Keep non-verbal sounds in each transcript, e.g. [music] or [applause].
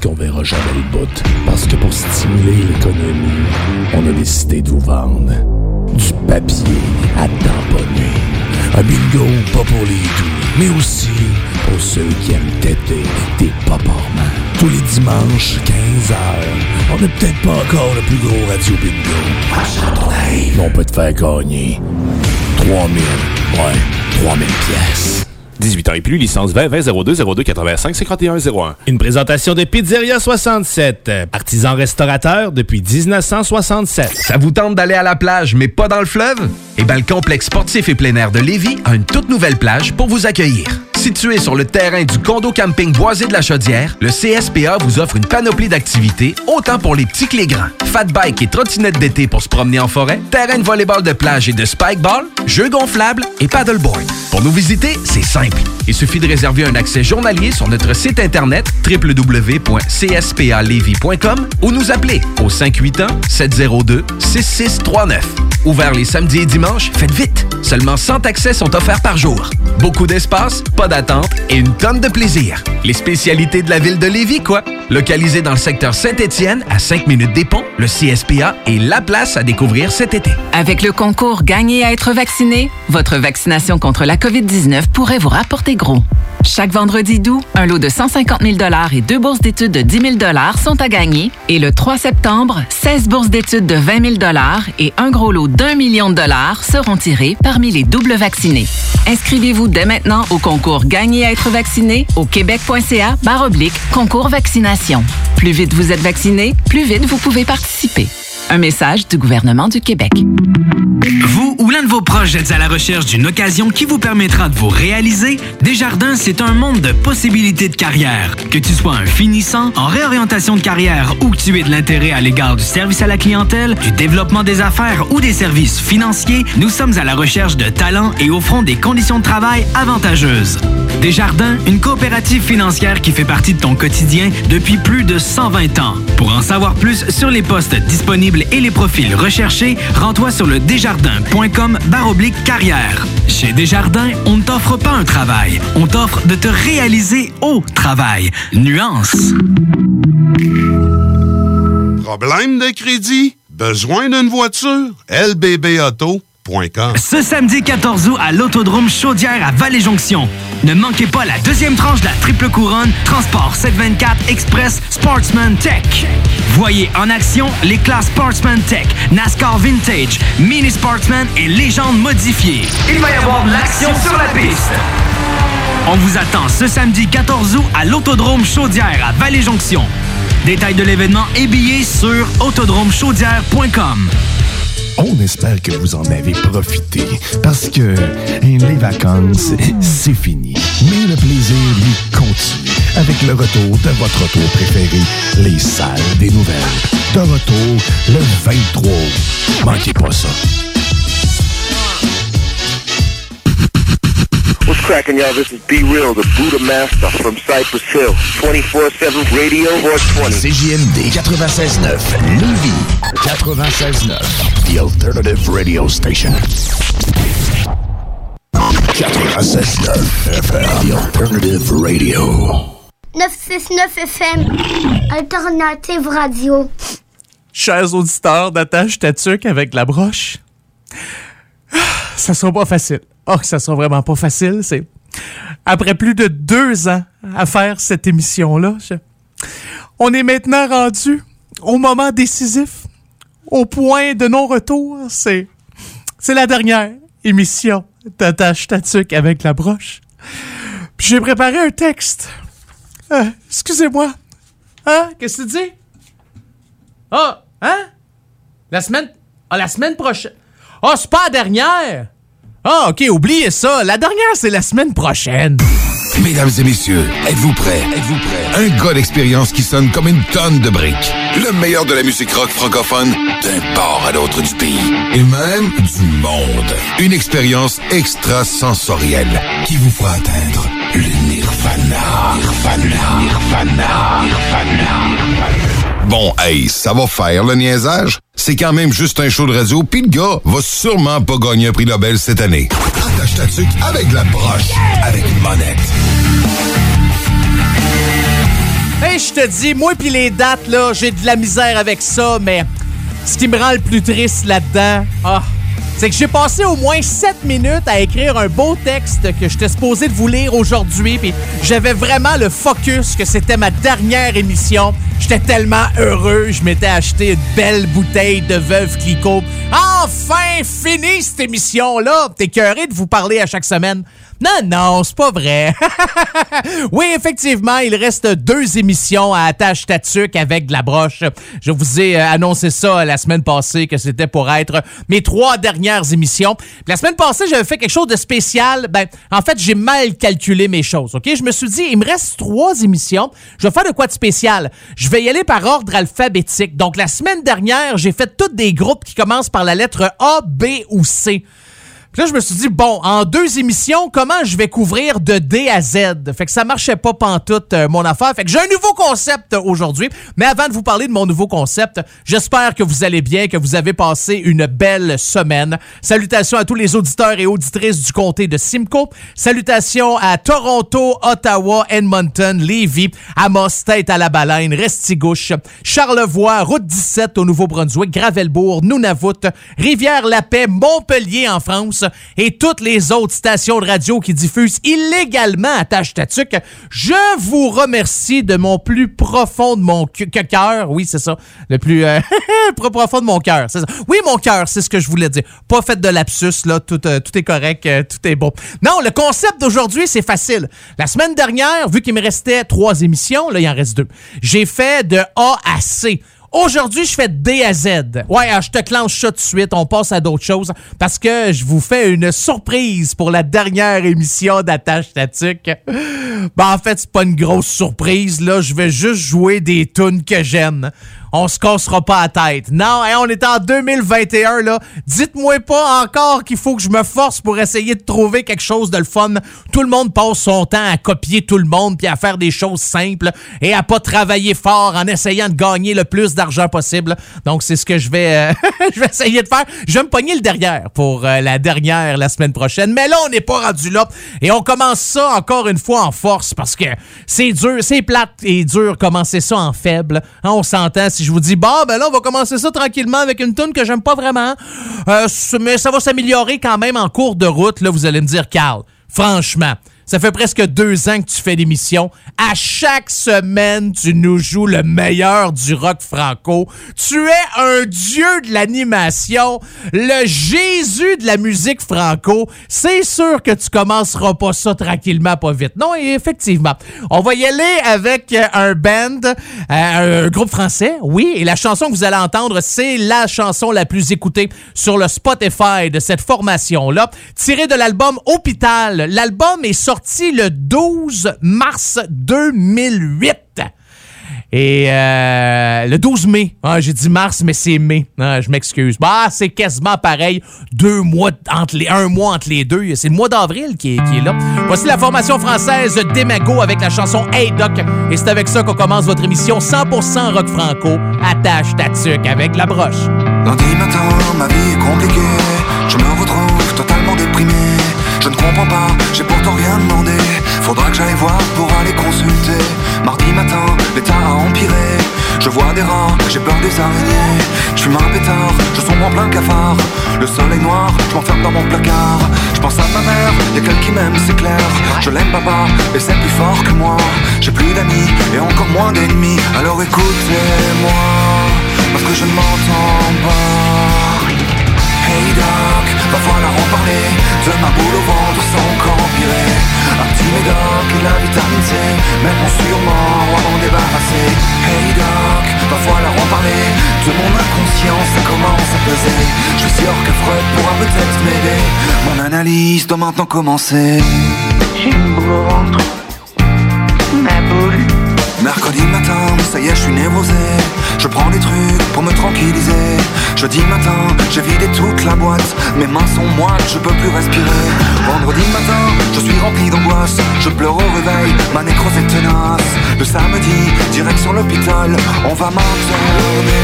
qu'on verra jamais le bout. Parce que pour stimuler l'économie, on a décidé de vous vendre du papier à tamponner. Un bingo pas pour les doux, mais aussi pour ceux qui aiment têter des paparmans. Tous les dimanches, 15h, on n'est peut-être pas encore le plus gros radio bingo. Mais on peut te faire gagner 3000, ouais, 3000 pièces. 18 ans et plus, licence 20 20 02 02 85 51 01. Une présentation de Pizzeria 67, artisan restaurateur depuis 1967. Ça vous tente d'aller à la plage, mais pas dans le fleuve? Eh bien, le complexe sportif et plein air de Lévis a une toute nouvelle plage pour vous accueillir. Situé sur le terrain du condo camping Boisé de la Chaudière, le CSPA vous offre une panoplie d'activités, autant pour les petits que les grands. Fat bike et trottinette d'été pour se promener en forêt, terrain de volleyball de plage et de spikeball, jeux gonflables et paddleboard. Pour nous visiter, c'est simple. Il suffit de réserver un accès journalier sur notre site internet www.cspalevy.com ou nous appeler au 581-702-6639. Ouvert les samedis et dimanches, faites vite. Seulement 100 accès sont offerts par jour. Beaucoup d'espace, pas d'attente et une tonne de plaisir. Les spécialités de la ville de Lévis, quoi. Localisé dans le secteur Saint-Étienne, à 5 minutes des ponts, le CSPA est la place à découvrir cet été. Avec le concours Gagner à être vacciné, votre vaccination contre la COVID-19 pourrait vous rapporter gros. Chaque vendredi doux, un lot de 150 000 et deux bourses d'études de 10 000 sont à gagner. Et le 3 septembre, 16 bourses d'études de 20 000 et un gros lot d'un million de dollars seront tirés parmi les doubles vaccinés. Inscrivez-vous dès maintenant au concours Gagner à être vacciné au québec.ca oblique concours vaccination. Plus vite vous êtes vacciné, plus vite vous pouvez participer. Un message du gouvernement du Québec. Vous ou l'un de vos proches êtes à la recherche d'une occasion qui vous permettra de vous réaliser? Desjardins, c'est un monde de possibilités de carrière. Que tu sois un finissant, en réorientation de carrière ou que tu aies de l'intérêt à l'égard du service à la clientèle, du développement des affaires ou des services financiers, nous sommes à la recherche de talents et offrons des conditions de travail avantageuses. Desjardins, une coopérative financière qui fait partie de ton quotidien depuis plus de 120 ans. Pour en savoir plus sur les postes disponibles et les profils recherchés, rends-toi sur le desjardins.com baroblique carrière. Chez Desjardins, on ne t'offre pas un travail, on t'offre de te réaliser au travail. Nuance. Problème de crédit? Besoin d'une voiture? LBBauto.com Ce samedi 14 août à l'Autodrome Chaudière à Vallée-Jonction. Ne manquez pas la deuxième tranche de la triple couronne Transport 724 Express Sportsman Tech. Voyez en action les classes Sportsman Tech, NASCAR Vintage, Mini Sportsman et Légende modifiée. Il va y avoir de l'action sur la piste. On vous attend ce samedi 14 août à l'Autodrome Chaudière à Vallée-Jonction. Détails de l'événement et billets sur autodromechaudière.com. On espère que vous en avez profité parce que les vacances, c'est fini. Mais le plaisir, lui, continue avec le retour de votre retour préféré, les salles des nouvelles. De retour le 23 août. Manquez pas ça. What's cracking, y'all? This is Be Real, the Buddha Master from Cypress Hill. 24-7 Radio 420. CJMD 96.9 Lévis 96.9 The Alternative Radio Station 96.9 FM The Alternative Radio 969 FM, Alternative Radio. Chers auditeurs d'attache tatuc avec la broche, ça sera pas facile. Oh, que ça sera vraiment pas facile. C'est après plus de deux ans à faire cette émission-là, on est maintenant rendu au moment décisif, au point de non-retour. C'est c'est la dernière émission d'attache tatuc avec la broche. Puis j'ai préparé un texte. Euh, Excusez-moi. Hein? Qu'est-ce que tu dis? Ah, hein? La semaine. Ah, la semaine prochaine. Ah, c'est pas la dernière! Ah, ok, oubliez ça. La dernière, c'est la semaine prochaine. Mesdames et messieurs, êtes-vous prêts? Êtes-vous prêts? Un gars d'expérience qui sonne comme une tonne de briques. Le meilleur de la musique rock francophone d'un port à l'autre du pays. Et même du monde. Une expérience extrasensorielle qui vous fera atteindre le nirvana. Nirvana. Nirvana. Nirvana. Bon, hey, ça va faire le niaisage. C'est quand même juste un show de radio, puis le gars va sûrement pas gagner un prix Nobel cette année. Attache ta tuque avec la broche, avec une monette. Hey, je te dis, moi puis les dates, là, j'ai de la misère avec ça, mais ce qui me rend le plus triste là-dedans, ah, c'est que j'ai passé au moins 7 minutes à écrire un beau texte que j'étais supposé de vous lire aujourd'hui, puis j'avais vraiment le focus que c'était ma dernière émission. J'étais tellement heureux, je m'étais acheté une belle bouteille de Veuve Clicquot. Enfin, fini cette émission-là! T'es cœuré de vous parler à chaque semaine. Non, non, c'est pas vrai. [laughs] oui, effectivement, il reste deux émissions à attache tatuc avec de la broche. Je vous ai euh, annoncé ça la semaine passée que c'était pour être mes trois dernières émissions. la semaine passée, j'avais fait quelque chose de spécial. Ben, en fait, j'ai mal calculé mes choses. Ok, je me suis dit, il me reste trois émissions. Je vais faire de quoi de spécial? Je vais y aller par ordre alphabétique. Donc la semaine dernière, j'ai fait tous des groupes qui commencent par la lettre A, B ou C. Là, je me suis dit, bon, en deux émissions, comment je vais couvrir de D à Z? Fait que ça marchait pas pantoute, euh, mon affaire. Fait que j'ai un nouveau concept aujourd'hui. Mais avant de vous parler de mon nouveau concept, j'espère que vous allez bien, que vous avez passé une belle semaine. Salutations à tous les auditeurs et auditrices du comté de Simcoe. Salutations à Toronto, Ottawa, Edmonton, Lévis, Amos, à la Baleine, Restigouche, Charlevoix, Route 17 au Nouveau-Brunswick, Gravelbourg, Nunavut, Rivière-la-Paix, Montpellier en France, et toutes les autres stations de radio qui diffusent illégalement à Tâche. Je vous remercie de mon plus profond de mon cœur. Oui, c'est ça. Le plus euh, [laughs] profond de mon cœur. Oui, mon cœur, c'est ce que je voulais dire. Pas fait de lapsus, là. Tout, euh, est correct, euh, tout est bon. Non, le concept d'aujourd'hui, c'est facile. La semaine dernière, vu qu'il me restait trois émissions, là, il en reste deux, j'ai fait de A à C. Aujourd'hui, je fais D à Z. Ouais, je te clenche ça tout de suite. On passe à d'autres choses parce que je vous fais une surprise pour la dernière émission d'Attache Statique. Ben, en fait, c'est pas une grosse surprise, là. Je vais juste jouer des tunes que j'aime on se cassera pas la tête. Non, on est en 2021, là. Dites-moi pas encore qu'il faut que je me force pour essayer de trouver quelque chose de le fun. Tout le monde passe son temps à copier tout le monde puis à faire des choses simples et à pas travailler fort en essayant de gagner le plus d'argent possible. Donc, c'est ce que je vais, euh, [laughs] je vais essayer de faire. Je vais me pogner le derrière pour euh, la dernière la semaine prochaine. Mais là, on n'est pas rendu là. Et on commence ça encore une fois en force parce que c'est dur, c'est plate et dur commencer ça en faible. Hein, on s'entend je vous dis, bah, ben là, on va commencer ça tranquillement avec une tune que j'aime pas vraiment, euh, mais ça va s'améliorer quand même en cours de route, là, vous allez me dire, Carl, franchement, ça fait presque deux ans que tu fais l'émission. À chaque semaine, tu nous joues le meilleur du rock franco. Tu es un dieu de l'animation, le Jésus de la musique franco. C'est sûr que tu commenceras pas ça tranquillement, pas vite. Non, effectivement. On va y aller avec un band, euh, un groupe français, oui. Et la chanson que vous allez entendre, c'est la chanson la plus écoutée sur le Spotify de cette formation-là, tirée de l'album Hôpital. L'album est sorti le 12 mars 2008. Et euh, le 12 mai, ah, j'ai dit mars, mais c'est mai. Ah, je m'excuse. Bah, c'est quasiment pareil. Deux mois entre les, un mois entre les deux. C'est le mois d'avril qui est, là. Voici la formation française Demago avec la chanson Hey Doc. Et c'est avec ça qu'on commence votre émission 100% rock franco. Attache ta tuque avec la broche. Lundi matin, ma vie est compliquée. Je me retrouve totalement déprimé. Je ne comprends pas, j'ai pourtant Faudra que j'aille voir pour aller consulter. Mardi matin, l'état a empiré. Je vois des rats, j'ai peur des araignées. Je suis un pétard, je sombre en plein cafard. Le sol est noir, je m'enferme dans mon placard. Je pense à ma mère, y'a quelqu'un qui m'aime, c'est clair. Je l'aime papa, et c'est plus fort que moi. J'ai plus d'amis et encore moins d'ennemis. Alors écoutez-moi, parce que je ne m'entends pas. Hey Doc, va falloir en parler. De ma boule au ventre sans encore empirer Un petit médoc et la vitamine C Même sûrement à m'en débarrasser. Hey Doc, va falloir en parler. De mon inconscience, ça commence à peser. Je suis sûr que Freud pourra peut-être m'aider. Mon analyse doit maintenant commencer Mercredi matin, ça y est, je suis névrosé. Je prends des trucs pour me tranquilliser. Jeudi matin, j'ai vidé toute la boîte. Mes mains sont moites, je peux plus respirer. Vendredi matin, je suis rempli d'angoisse. Je pleure au réveil, ma nécrose est tenace. Le samedi, direction l'hôpital, on va m'interner.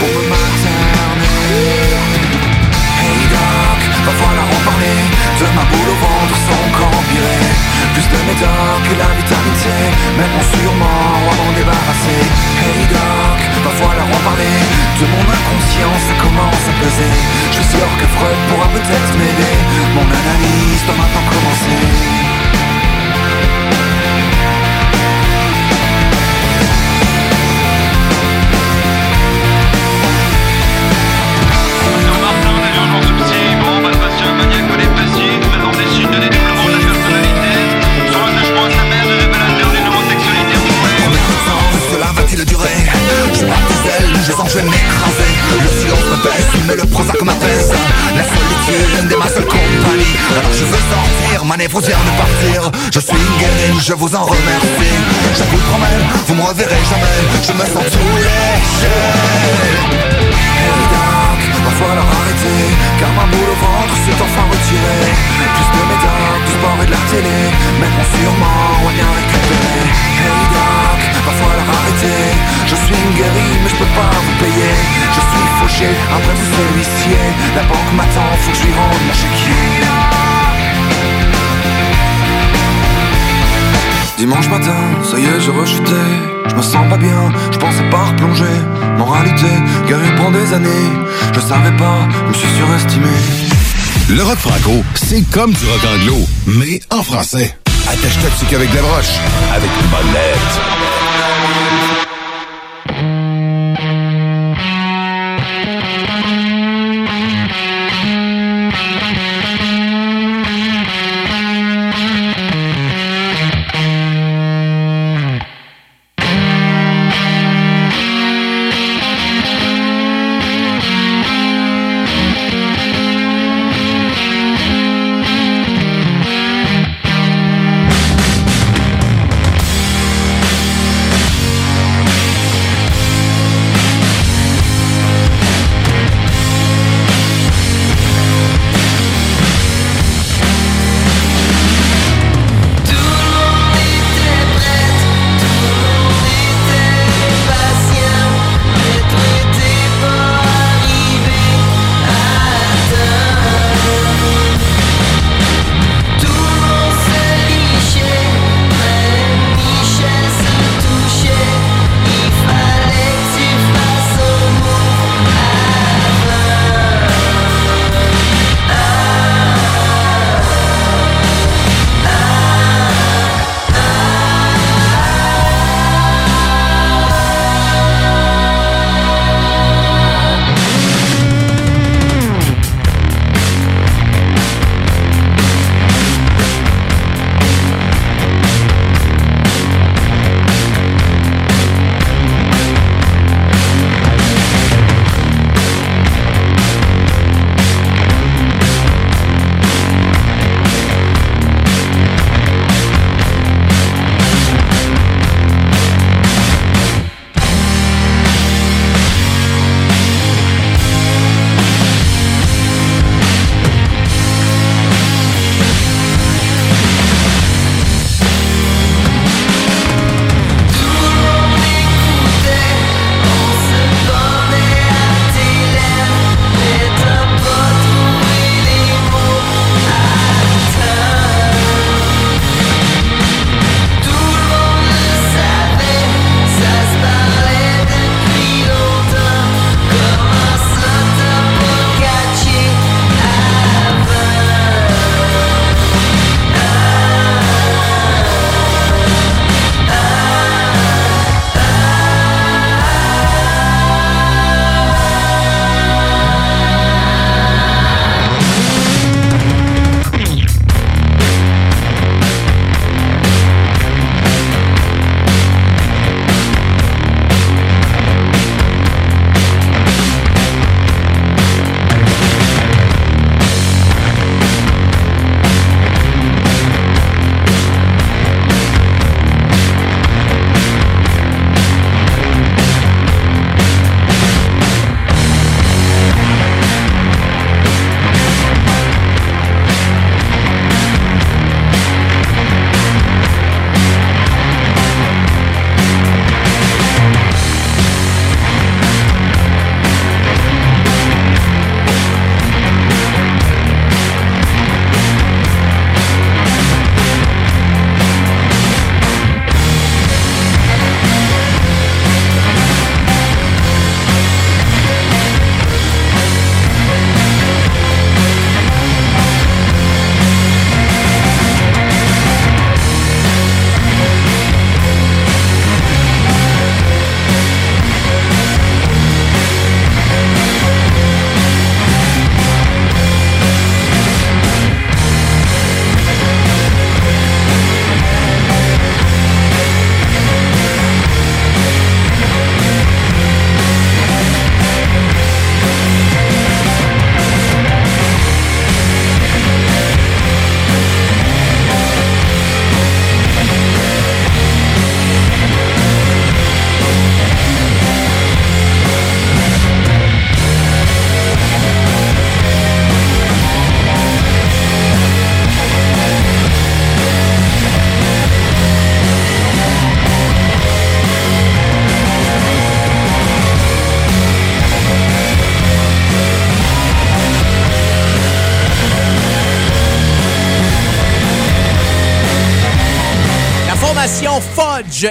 Pour me. Va falloir en parler. De ma boule au ventre sans empirer. Plus de médoc que la vitamine C Maintenant sûrement va m'en débarrasser Hey doc, va falloir en parler De mon inconscient ça commence à peser Je suis sûr que Freud pourra peut-être m'aider Mon analyse doit maintenant commencer je vais m'écraser Le silence me baisse, mais le Prozac m'apaise La solitude est ma seule compagnie Alors je veux sortir, ma névrosien de partir. Je suis guéri, je vous en remercie. Je vous promets, vous me reverrez jamais. Je me sens Hey doc, va falloir arrêter Car ma boule au ventre s'est enfin retirée. Plus de médocs, du sport et de la télé. Maintenant sûrement, on va bien récupérer Hey doc, va falloir arrêter Je suis guéri mais je peux pas vous payer Je suis fauché, après vous c'est l'huissier La banque m'attend, faut que je lui rende mon chéquier Dimanche matin, ça y est, j'ai rechuté. Je me sens pas bien, je pensais pas replonger. Moralité, guéri pour des années. Je savais pas, je me suis surestimé. Le rock franco, c'est comme du rock anglo, mais en français. Attache-toi dessus qu'avec la broche, avec une bonne lettre.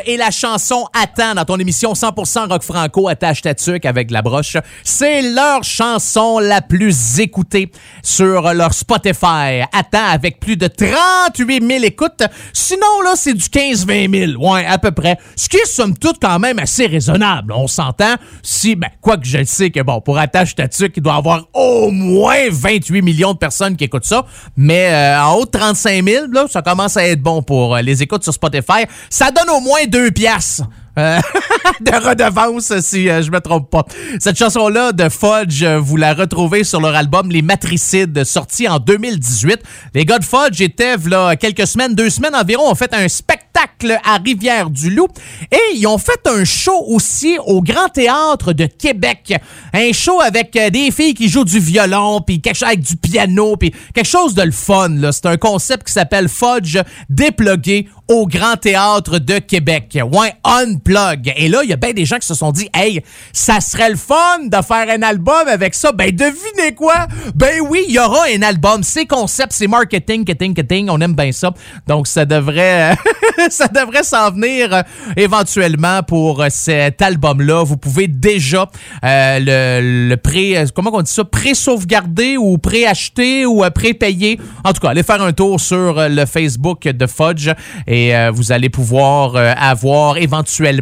Et la chanson Attends dans ton émission 100% rock franco attache ta avec la broche. C'est leur chanson la plus écoutée sur leur Spotify. Attends avec plus de 38 000 écoutes. Sinon là, c'est du 15-20 000. Ouais, à peu près. Ce qui est somme toute quand même assez raisonnable. On s'entend? Si ben quoi que je le sais que bon, pour attache ta il doit avoir au moins 28 millions de personnes qui écoutent ça, mais euh, en haut de 35 000, là, ça commence à être bon pour euh, les écoutes sur Spotify. Ça donne au moins deux piastres. Euh, [laughs] de redevance, si euh, je me trompe pas. Cette chanson-là de Fudge, euh, vous la retrouvez sur leur album Les Matricides, sorti en 2018. Les gars de Fudge étaient, là, quelques semaines, deux semaines environ, ont fait un spectacle à Rivière-du-Loup et ils ont fait un show aussi au Grand Théâtre de Québec. Un show avec des filles qui jouent du violon, puis quelque chose avec du piano, puis quelque chose de le fun. là. C'est un concept qui s'appelle Fudge déplugué au Grand Théâtre de Québec. Ouais, unplug. Et là, il y a bien des gens qui se sont dit, hey, ça serait le fun de faire un album avec ça. Ben, devinez quoi? Ben oui, il y aura un album. C'est concept, c'est marketing, marketing, marketing. On aime bien ça. Donc, ça devrait, [laughs] ça devrait s'en venir euh, éventuellement pour euh, cet album-là. Vous pouvez déjà euh, le, le pré, comment on dit ça? Pré-sauvegarder ou pré-acheter ou pré-payer. En tout cas, allez faire un tour sur le Facebook de Fudge et vous allez pouvoir avoir éventuellement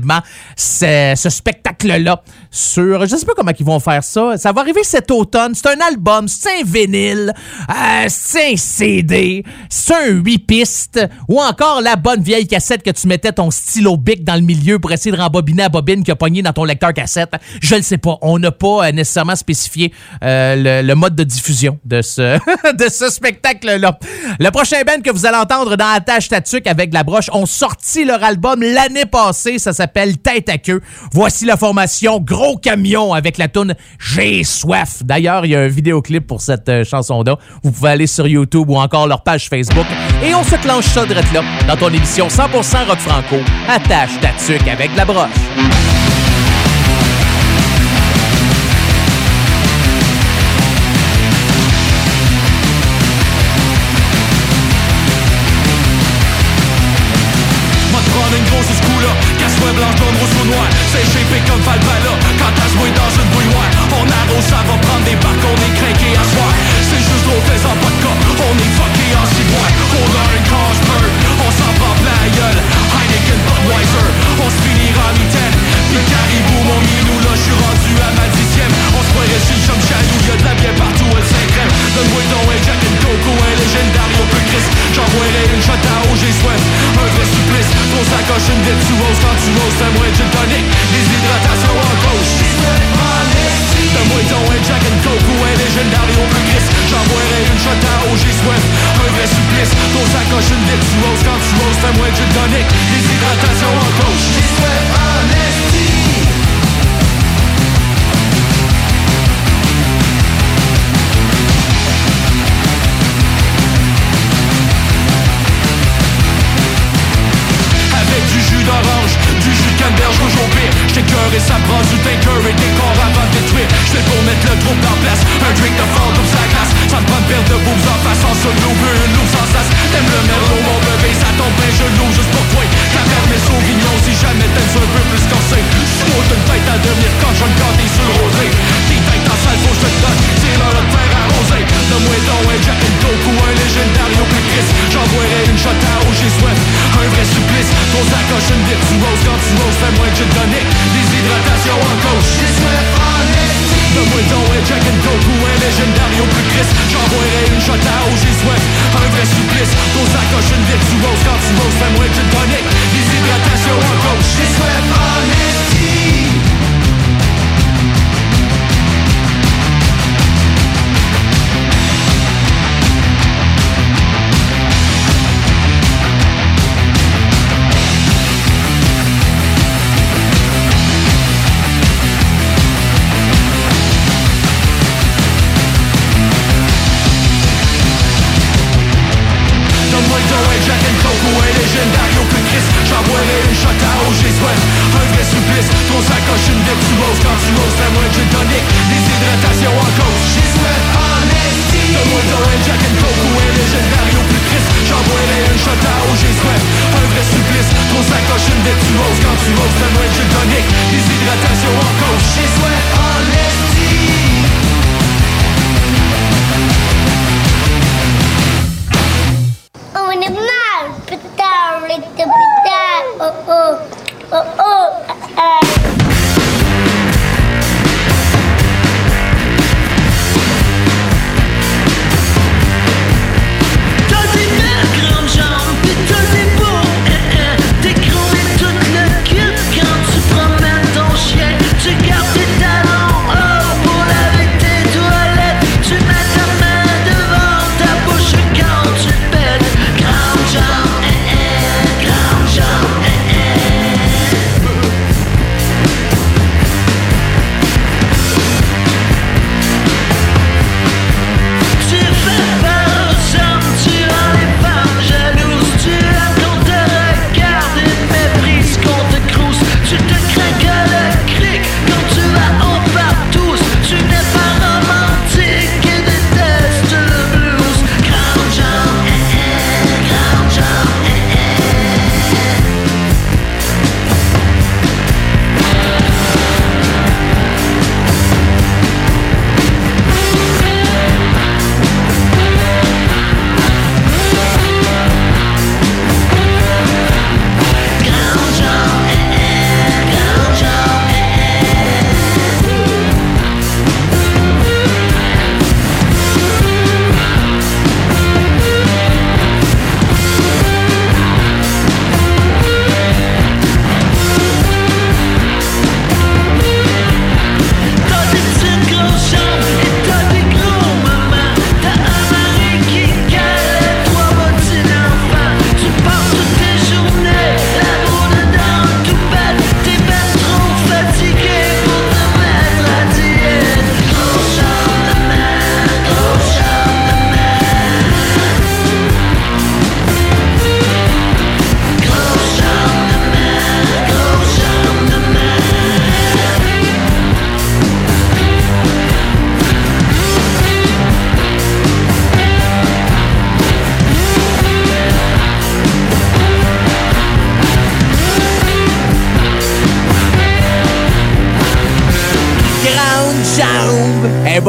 ce, spectacle-là sur. Je sais pas comment ils vont faire ça. Ça va arriver cet automne. C'est un album, c'est un vinyle, euh, c'est un CD, c'est un 8 pistes ou encore la bonne vieille cassette que tu mettais ton stylo bic dans le milieu pour essayer de rembobiner la bobine qui a pogné dans ton lecteur cassette. Je le sais pas. On n'a pas euh, nécessairement spécifié euh, le, mode de diffusion de ce, [laughs] de ce spectacle-là. Le prochain band que vous allez entendre dans Attache Tatuc avec la broche ont sorti leur album l'année passée. Ça s'appelle Tête à queue. Voici la formation Gros Camion avec la tune J'ai soif. D'ailleurs, il y a un vidéoclip pour cette euh, chanson-là. Vous pouvez aller sur YouTube ou encore leur page Facebook. Et on se clenche ça direct là dans ton émission 100% rock franco. Attache Tatuc avec la broche. C'est shapé comme Falbala Quand t'as joué dans une bouilloire On arrose, ça va prendre des barques On est craqué à soir. C'est juste l'eau faisant pas de cas. On est fucké en ciboire. On a cage peur On s'en va la gueule. Heineken, Budweiser. On se finira à mitaine Puis caribou, mon minou Là j'suis rendu à ma dixième. On se croirait le chum chaloux Y'a de la bière partout, elle s'écrème. Donne-moi un Jack and Coke ou un légendaire au peu Chris J'envoierai une shot à Un vrai supplice Ton sacoche une dette tu roses Quand tu roses, fais-moi un gin tonic. Des hydratations en gauche. Donne-moi donc un Jack and Coke ou un légendaire au peu Chris J'envoierai une shot à j'ai soif Un vrai supplice Ton sacoche une dette tu roses Quand tu roses, fais-moi un gin tonic. Des hydratations en gauche cœur et prend du tinker et des corps avant de détruire J'fais pour mettre le trouble en place Un drink de fort comme sa glace. Ça me prend perdre de boobs en face En solo, veut une loupe sans sas. T'aimes le merlot, mon bébé, ça tombe bien gelou juste pour toi. Claire mes sauvignons si jamais t'aimes un peu plus corsé J'monte une tête à devenir quand t'es sur le rosé. Tes têtes en salle, faut que j'te donne C'est l'heure de te faire arroser Donne-moi donc un Jack and ou un légendaire Chris. J'envoierai une shot à eau, j'ai soif Un vrai supplice. Ton sacoche une roses quand tu roses Fais-moi un gin tonic. Des hydratations en gauche. J'ai soif en esti Donne-moi donc un Jack and Coke ou un légendaire au plus Chris J'envoierai une shot à eau, j'ai soif Un vrai supplice. Ton sacoche une roses quand tu roses Fais-moi un gin tonic Des hydratations en gauche. J'ai soif en cochon virtuose Quand tu oses, fais-moi un gin tonic Déshydratation en cause J'y souhaite estime Donne-moi un Jack and Coke ou un légendaire au plus triste? J'envoierai un shot à OG Sweat Un vrai supplice. Virtuose Quand tu oses, fais-moi un gin tonic Déshydratation en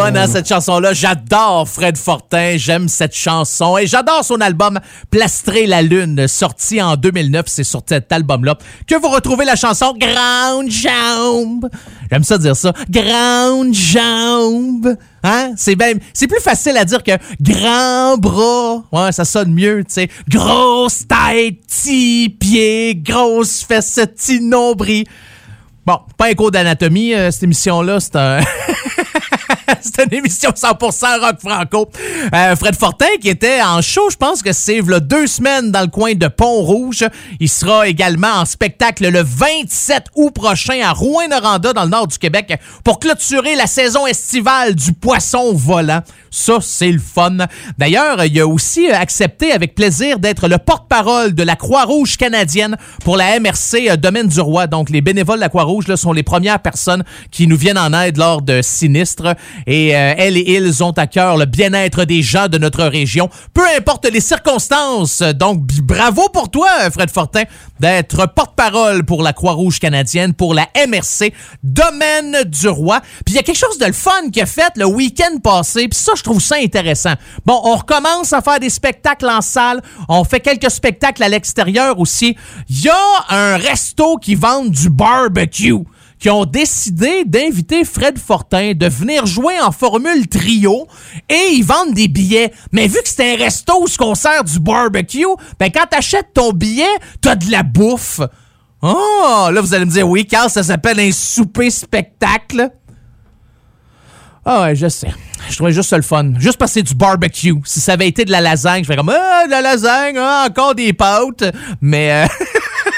bonne, hein, cette chanson-là. J'adore Fred Fortin. J'aime cette chanson. Et j'adore son album Plastrer la Lune, sorti en 2009. C'est sur cet album-là que vous retrouvez la chanson Grande jambe. J'aime ça dire ça. Grande jambe. Hein? C'est même, c'est plus facile à dire que grand bras. Ouais, ça sonne mieux, tu sais. Grosse tête, petits pieds, grosse fesse, petit nombril. Bon, pas un cours d'anatomie, euh, cette émission-là, c'est un... [laughs] [laughs] c'est une émission 100% rock franco. Euh, Fred Fortin, qui était en show, je pense que c'est là, deux semaines dans le coin de Pont-Rouge. Il sera également en spectacle le 27 août prochain à Rouen-Noranda, dans le nord du Québec, pour clôturer la saison estivale du poisson volant. Ça, c'est le fun. D'ailleurs, il a aussi accepté avec plaisir d'être le porte-parole de la Croix-Rouge canadienne pour la MRC euh, Domaine du Roi. Donc, les bénévoles de la Croix-Rouge là, sont les premières personnes qui nous viennent en aide lors de sinistres. Euh, elles et ils ont à cœur le bien-être des gens de notre région, peu importe les circonstances. Donc, bravo pour toi, Fred Fortin, d'être porte-parole pour la Croix-Rouge canadienne, pour la MRC Domaine du Roi. Puis il y a quelque chose de le fun qu'il a fait le week-end passé, puis ça, je trouve ça intéressant. Bon, on recommence à faire des spectacles en salle, on fait quelques spectacles à l'extérieur aussi. Il y a un resto qui vend du barbecue qui ont décidé d'inviter Fred Fortin de venir jouer en formule trio et ils vendent des billets. Mais vu que c'est un resto où on sert du barbecue, ben quand t'achètes ton billet, t'as de la bouffe. Oh, là vous allez me dire oui, car ça s'appelle un souper spectacle. Ah ouais, je sais. Je trouvais juste ça le fun. Juste parce que c'est du barbecue. Si ça avait été de la lasagne, je ferais comme Ah, de la lasagne, ah, encore des pâtes. Mais euh, [laughs]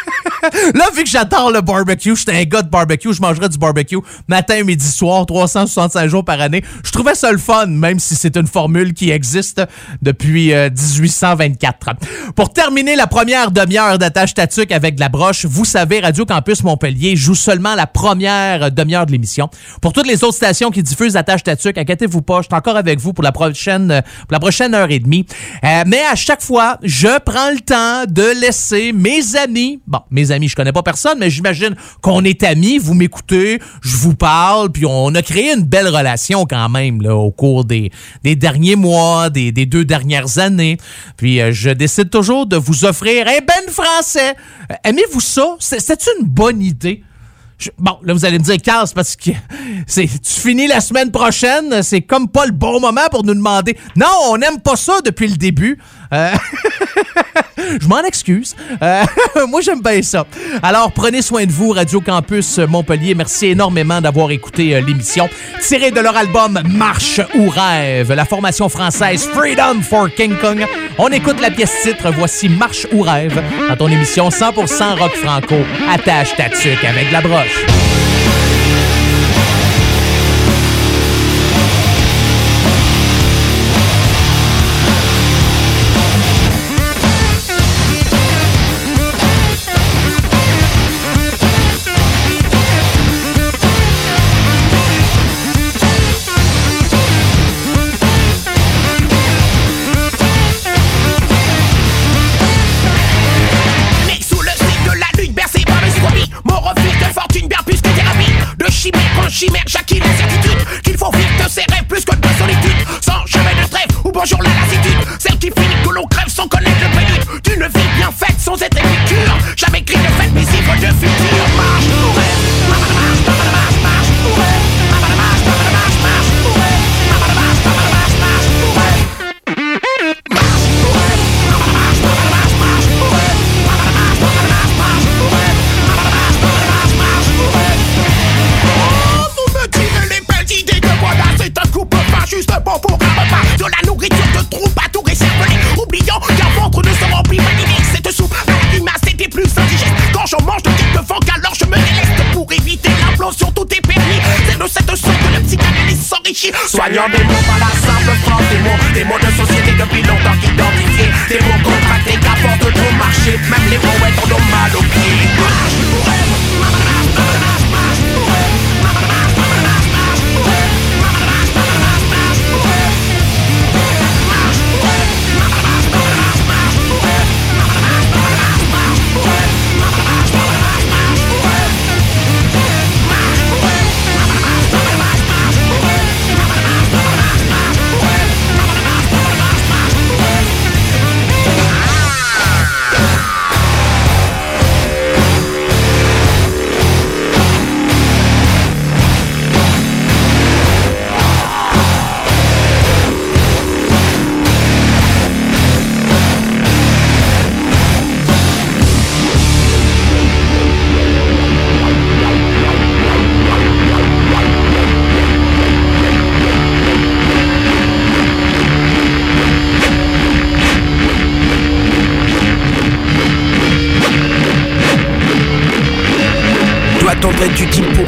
[laughs] Là, vu que j'adore le barbecue, j'étais un gars de barbecue, je mangerais du barbecue matin, midi, soir, 365 jours par année. Je trouvais ça le fun, même si c'est une formule qui existe depuis euh, 1824. Pour terminer la première demi-heure d'attache tatuc avec de la broche, vous savez, Radio Campus Montpellier joue seulement la première demi-heure de l'émission. Pour toutes les autres stations qui diffusent attache tatuc, inquiétez-vous pas, je suis encore avec vous pour la prochaine, euh, pour la prochaine heure et demie. Euh, mais à chaque fois, je prends le temps de laisser mes amis, bon, mes amis, je connais pas personne, mais j'imagine qu'on est amis, vous m'écoutez, je vous parle, puis on a créé une belle relation quand même au cours des, derniers mois, des, deux dernières années. Puis euh, je décide toujours de vous offrir un ben français. Euh, Aimez-vous ça? C'est- une bonne idée? Bon, là, vous allez me dire, Carl, parce que [laughs] tu finis la semaine prochaine, c'est comme pas le bon moment pour nous demander. Non, on n'aime pas ça depuis le début. Euh, [laughs] je m'en excuse. Euh, [laughs] moi, j'aime bien ça. Alors, prenez soin de vous, Radio Campus Montpellier. Merci énormément d'avoir écouté euh, l'émission. Tiré de leur album Marche ou Rêve, la formation française Freedom for King Kong. On écoute la pièce titre. Voici Marche ou Rêve dans ton émission 100% rock franco. Attache ta tuque avec la broche. Soignant des mots par la simple force des mots. Des mots de société depuis longtemps identifiés. Des mots contractés qu'à force de tout marcher. Même les en ont mal aux pieds.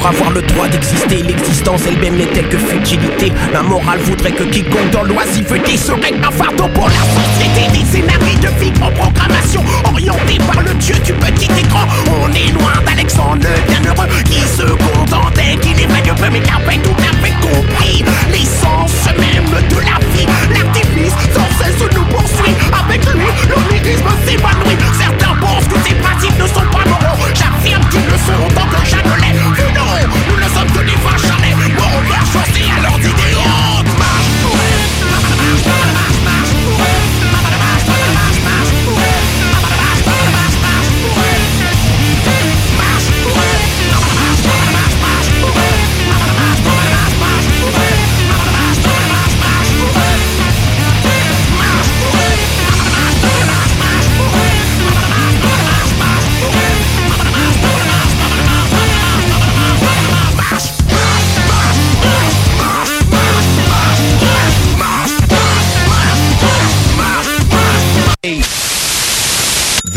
Avoir le droit d'exister. L'existence elle-même n'est telle que futilité. La morale voudrait que quiconque dans l'oisiveté serait un fardeau pour la société. Des scénarios de vie en programmation Orientés par le dieu du petit écran. On est loin d'Alexandre le bienheureux Qui se contentait qu'il évalue peu mais qu'avait tout à fait compris L'essence même de la vie. L'artifice sans cesse nous poursuit. Avec lui, l'onirisme s'évanouit. Certains pensent que ces principes ne sont pas moraux. J'affirme qu'ils le seront tant que jamais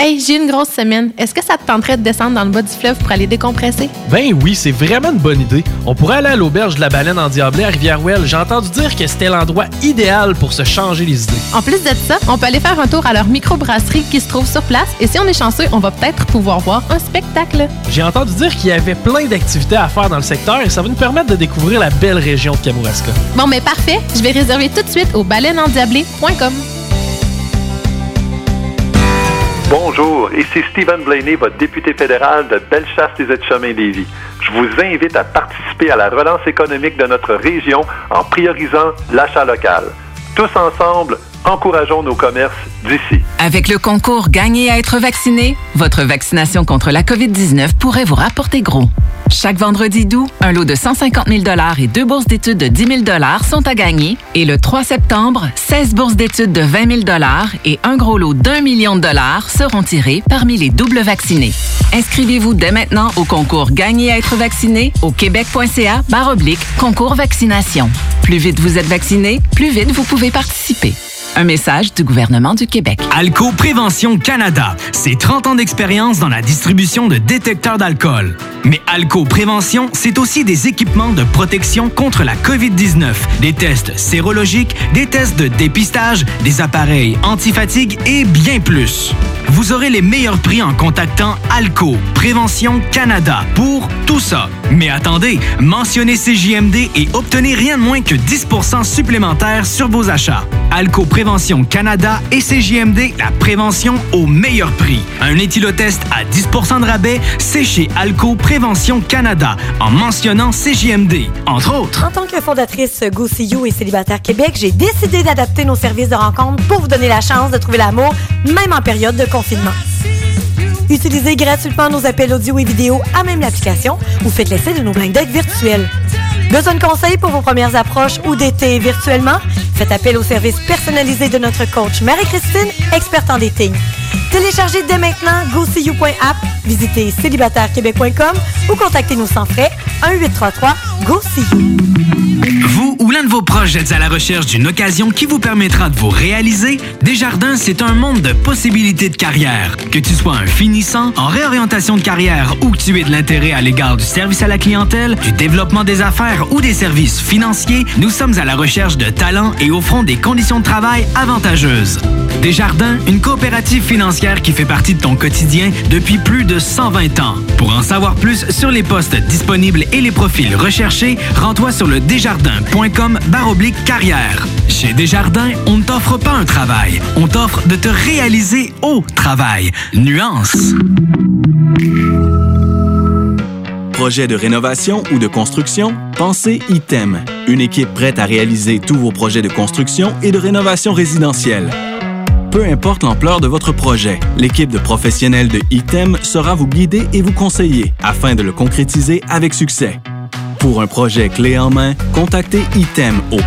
Hey, j'ai une grosse semaine. Est-ce que ça te tenterait de descendre dans le bas du fleuve pour aller décompresser? Ben oui, c'est vraiment une bonne idée. On pourrait aller à l'auberge de la baleine en Diablé à Rivière-Ouelle. J'ai entendu dire que c'était l'endroit idéal pour se changer les idées. En plus de ça, on peut aller faire un tour à leur microbrasserie qui se trouve sur place et si on est chanceux, on va peut-être pouvoir voir un spectacle. J'ai entendu dire qu'il y avait plein d'activités à faire dans le secteur et ça va nous permettre de découvrir la belle région de Kamouraska. Bon, mais parfait. Je vais réserver tout de suite au baleineendiablé.com. Bonjour, ici Stephen Blaney, votre député fédéral de Bellechasse des Etchemins lévis Je vous invite à participer à la relance économique de notre région en priorisant l'achat local. Tous ensemble, encourageons nos commerces d'ici. Avec le concours Gagner à être vacciné, votre vaccination contre la COVID-19 pourrait vous rapporter gros. Chaque vendredi d'août, un lot de 150 000 et deux bourses d'études de 10 000 sont à gagner. Et le 3 septembre, 16 bourses d'études de 20 000 et un gros lot d'un million de dollars seront tirés parmi les doubles vaccinés. Inscrivez-vous dès maintenant au concours Gagner à être vacciné au québec.ca barre concours vaccination. Plus vite vous êtes vacciné, plus vite vous pouvez participer. Un message du gouvernement du Québec. Alco Prévention Canada, c'est 30 ans d'expérience dans la distribution de détecteurs d'alcool. Mais Alco Prévention, c'est aussi des équipements de protection contre la COVID-19, des tests sérologiques, des tests de dépistage, des appareils antifatigue et bien plus. Vous aurez les meilleurs prix en contactant Alco Prévention Canada pour tout ça. Mais attendez, mentionnez CJMD et obtenez rien de moins que 10% supplémentaire sur vos achats. Alco Prévention Canada et CJMD, la prévention au meilleur prix. Un éthylotest à 10 de rabais, c'est chez Alco Prévention Canada en mentionnant CJMD, entre autres. En tant que fondatrice Go See You et Célibataire Québec, j'ai décidé d'adapter nos services de rencontre pour vous donner la chance de trouver l'amour, même en période de confinement. Utilisez gratuitement nos appels audio et vidéo à même l'application ou faites l'essai de nos blind dates virtuels. Besoin de conseils pour vos premières approches ou d'été virtuellement? Faites appel au service personnalisé de notre coach Marie-Christine, experte en dating. Téléchargez dès maintenant GoSeeYou.app, visitez célibatairequebec.com ou contactez-nous sans frais 1-833-GO-SEE-YOU. Vous ou l'un de vos proches êtes à la recherche d'une occasion qui vous permettra de vous réaliser? Desjardins, c'est un monde de possibilités de carrière. Que tu sois un finissant, en réorientation de carrière ou que tu aies de l'intérêt à l'égard du service à la clientèle, du développement des affaires ou des services financiers, nous sommes à la recherche de talents et offrons des conditions de travail avantageuses. Desjardins, une coopérative financière qui fait partie de ton quotidien depuis plus de 120 ans. Pour en savoir plus sur les postes disponibles et les profils recherchés, rends-toi sur le desjardins.com baroblique carrière. Chez Desjardins, on ne t'offre pas un travail, on t'offre de te réaliser au travail. Nuance. Projet de rénovation ou de construction? Pensez ITEM, une équipe prête à réaliser tous vos projets de construction et de rénovation résidentielle. Peu importe l'ampleur de votre projet, l'équipe de professionnels de ITEM sera vous guider et vous conseiller afin de le concrétiser avec succès. Pour un projet clé en main, contactez ITEM au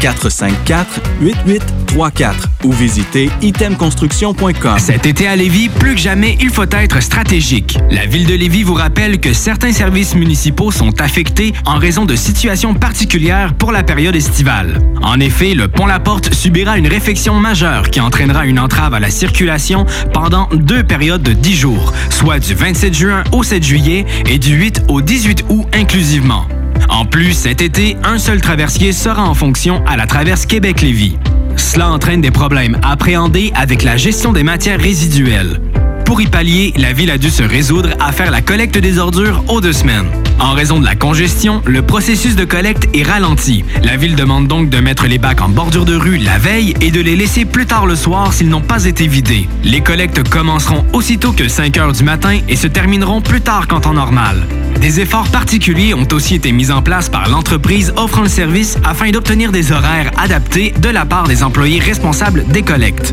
418-454-8834 ou visitez itemconstruction.com. Cet été à Lévis, plus que jamais, il faut être stratégique. La ville de Lévis vous rappelle que certains services municipaux sont affectés en raison de situations particulières pour la période estivale. En effet, le pont La Porte subira une réfection majeure qui entraînera une entrave à la circulation pendant deux périodes de 10 jours, soit du 27 juin au 7 juillet et du 8 au 18 août inclusivement. En plus, cet été, un seul traversier sera en fonction à la traverse Québec-Lévis. Cela entraîne des problèmes appréhendés avec la gestion des matières résiduelles. Pour y pallier, la ville a dû se résoudre à faire la collecte des ordures aux deux semaines. En raison de la congestion, le processus de collecte est ralenti. La ville demande donc de mettre les bacs en bordure de rue la veille et de les laisser plus tard le soir s'ils n'ont pas été vidés. Les collectes commenceront aussitôt que 5 heures du matin et se termineront plus tard qu'en temps normal. Des efforts particuliers ont aussi été mis en place par l'entreprise offrant le service afin d'obtenir des horaires adaptés de la part des employés responsables des collectes.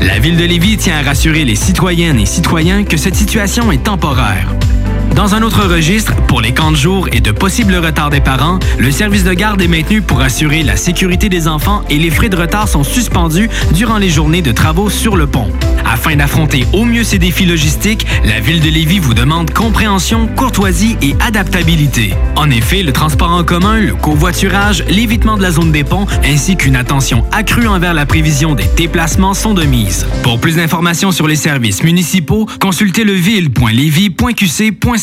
La ville de Lévis tient à rassurer les citoyennes et citoyens que cette situation est temporaire. Dans un autre registre, pour les camps de jour et de possibles retards des parents, le service de garde est maintenu pour assurer la sécurité des enfants et les frais de retard sont suspendus durant les journées de travaux sur le pont. Afin d'affronter au mieux ces défis logistiques, la Ville de Lévis vous demande compréhension, courtoisie et adaptabilité. En effet, le transport en commun, le covoiturage, l'évitement de la zone des ponts, ainsi qu'une attention accrue envers la prévision des déplacements sont de mise. Pour plus d'informations sur les services municipaux, consultez leville.lévis.qc.ca.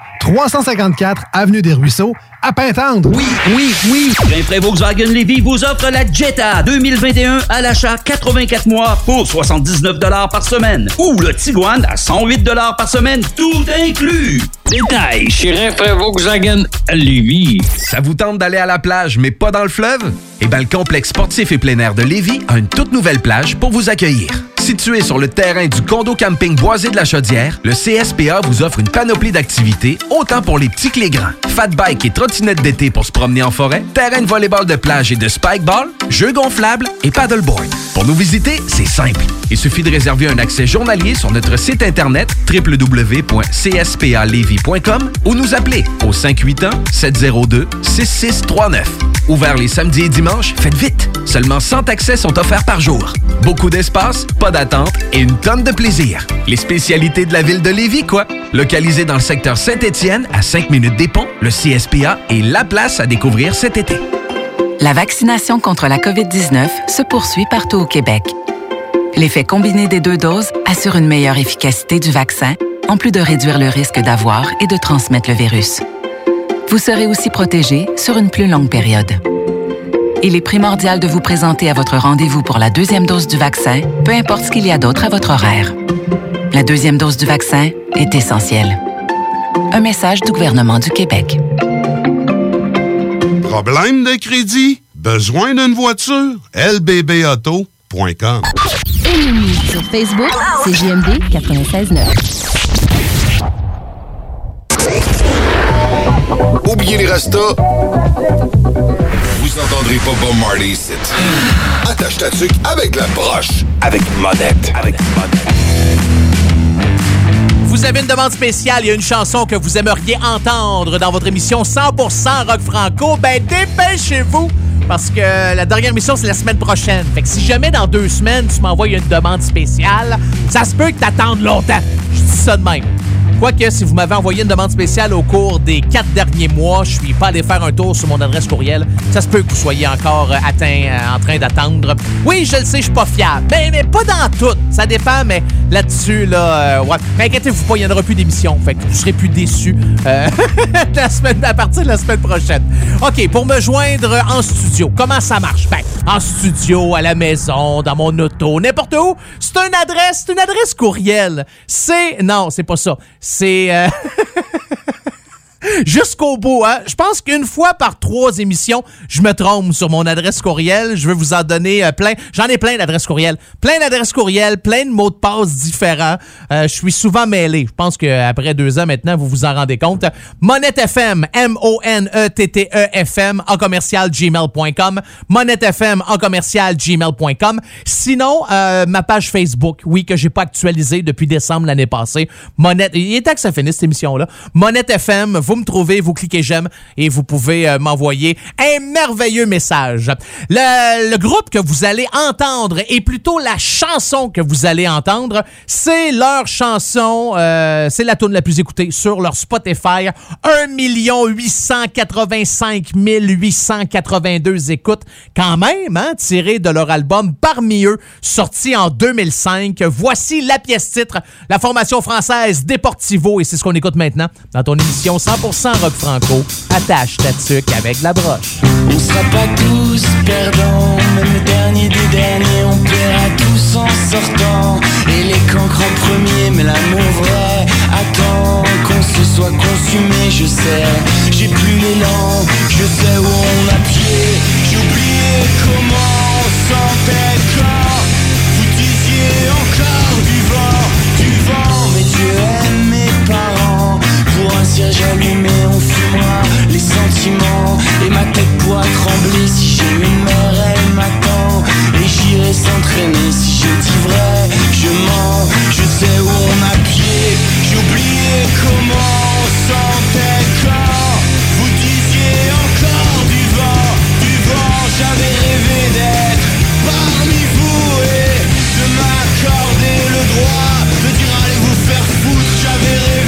354 Avenue des Ruisseaux, à Pintendre. Oui, oui, oui. Rainfray Volkswagen Levy vous offre la Jetta 2021 à l'achat 84 mois pour 79 par semaine. Ou le Tiguan à 108 par semaine, tout inclus. Détail chez Rainfray Volkswagen Lévy. Ça vous tente d'aller à la plage, mais pas dans le fleuve? Eh bien, le complexe sportif et plein air de Lévis a une toute nouvelle plage pour vous accueillir. Situé sur le terrain du condo camping Boisé de la Chaudière, le CSPA vous offre une panoplie d'activités, autant pour les petits que les grands. Fat bike et trottinette d'été pour se promener en forêt, terrain de volleyball de plage et de spikeball, jeux gonflables et paddleboard. Pour nous visiter, c'est simple. Il suffit de réserver un accès journalier sur notre site internet www.cspalevy.com ou nous appeler au 581-702-6639. Ouvert les samedis et dimanches, faites vite! Seulement 100 accès sont offerts par jour. Beaucoup d'espace, pas d'attente et une tonne de plaisir. Les spécialités de la ville de Lévis, quoi. Localisé dans le secteur Saint-Étienne, à 5 minutes des ponts, le CSPA est la place à découvrir cet été. La vaccination contre la COVID-19 se poursuit partout au Québec. L'effet combiné des deux doses assure une meilleure efficacité du vaccin, en plus de réduire le risque d'avoir et de transmettre le virus. Vous serez aussi protégé sur une plus longue période. Il est primordial de vous présenter à votre rendez-vous pour la deuxième dose du vaccin, peu importe ce qu'il y a d'autre à votre horaire. La deuxième dose du vaccin est essentielle. Un message du gouvernement du Québec. Problème de crédit? Besoin d'une voiture? lbbauto.com sur Facebook, c'est JMD 96.9. Oubliez les rastas. Vous entendrez pas Bob Marley ici. Attache ta tuque avec la broche. Avec monette. Avec une Vous avez une demande spéciale, il y a une chanson que vous aimeriez entendre dans votre émission 100% rock franco, ben dépêchez-vous parce que la dernière émission c'est la semaine prochaine. Fait que si jamais dans deux semaines tu m'envoies une demande spéciale, ça se peut que t'attendes longtemps. Je dis ça de même. Quoique, si vous m'avez envoyé une demande spéciale au cours des quatre derniers mois, je suis pas allé faire un tour sur mon adresse courriel. Ça se peut que vous soyez encore euh, atteint, euh, en train d'attendre. Oui, je le sais, je suis pas fiable. Mais, mais pas dans tout. Ça dépend, mais là-dessus, là, euh, ouais. Mais inquiétez-vous pas, il n'y en aura plus d'émission. Fait que vous serez plus déçus euh, [laughs] la semaine, à partir de la semaine prochaine. OK, pour me joindre en studio, comment ça marche? Ben, en studio, à la maison, dans mon auto, n'importe où. C'est une adresse, c'est une adresse courriel. C'est. Non, c'est pas ça. C'est. [laughs] Jusqu'au bout, hein? Je pense qu'une fois par trois émissions, je me trompe sur mon adresse courriel. Je vais vous en donner euh, plein. J'en ai plein d'adresses courriel. Plein d'adresses courriel, plein de mots de passe différents. Euh, je suis souvent mêlé. Je pense qu'après deux ans maintenant, vous vous en rendez compte. Monette FM, M-O-N-E-T-T-E-F-M, en commercial gmail.com. Monette FM, en commercial gmail.com. Sinon, euh, ma page Facebook, oui, que j'ai pas actualisée depuis décembre l'année passée. Monette, il est temps que ça finisse cette émission-là. Monette FM, me trouvez, vous cliquez j'aime et vous pouvez euh, m'envoyer un merveilleux message. Le, le groupe que vous allez entendre et plutôt la chanson que vous allez entendre, c'est leur chanson, euh, c'est la tune la plus écoutée sur leur Spotify. 1 885 882 écoutes quand même, hein, tirées de leur album Parmi eux, sorti en 2005. Voici la pièce titre, la formation française Deportivo et c'est ce qu'on écoute maintenant dans ton émission 100% 100% rock franco. Attache ta tuque avec la broche. On sera pas tous perdants, même le dernier des derniers, on paiera tous en sortant. Et les cancres en premier, mais l'amour vrai attend qu'on se soit consumé, je sais. J'ai plus l'élan, je sais où on a pied. J'ai oublié comment on sentait quand vous disiez encore Allumé, on fumera les sentiments. Et ma tête pourra trembler si j'ai une mère, elle m'attend. Et j'irai s'entraîner si j'ai dit vrai. Je mens, je sais où on a pied. Oublié comment on sentait quand vous disiez encore du vent, du vent. J'avais rêvé d'être parmi vous et de m'accorder le droit de dire allez vous faire foutre. J'avais rêvé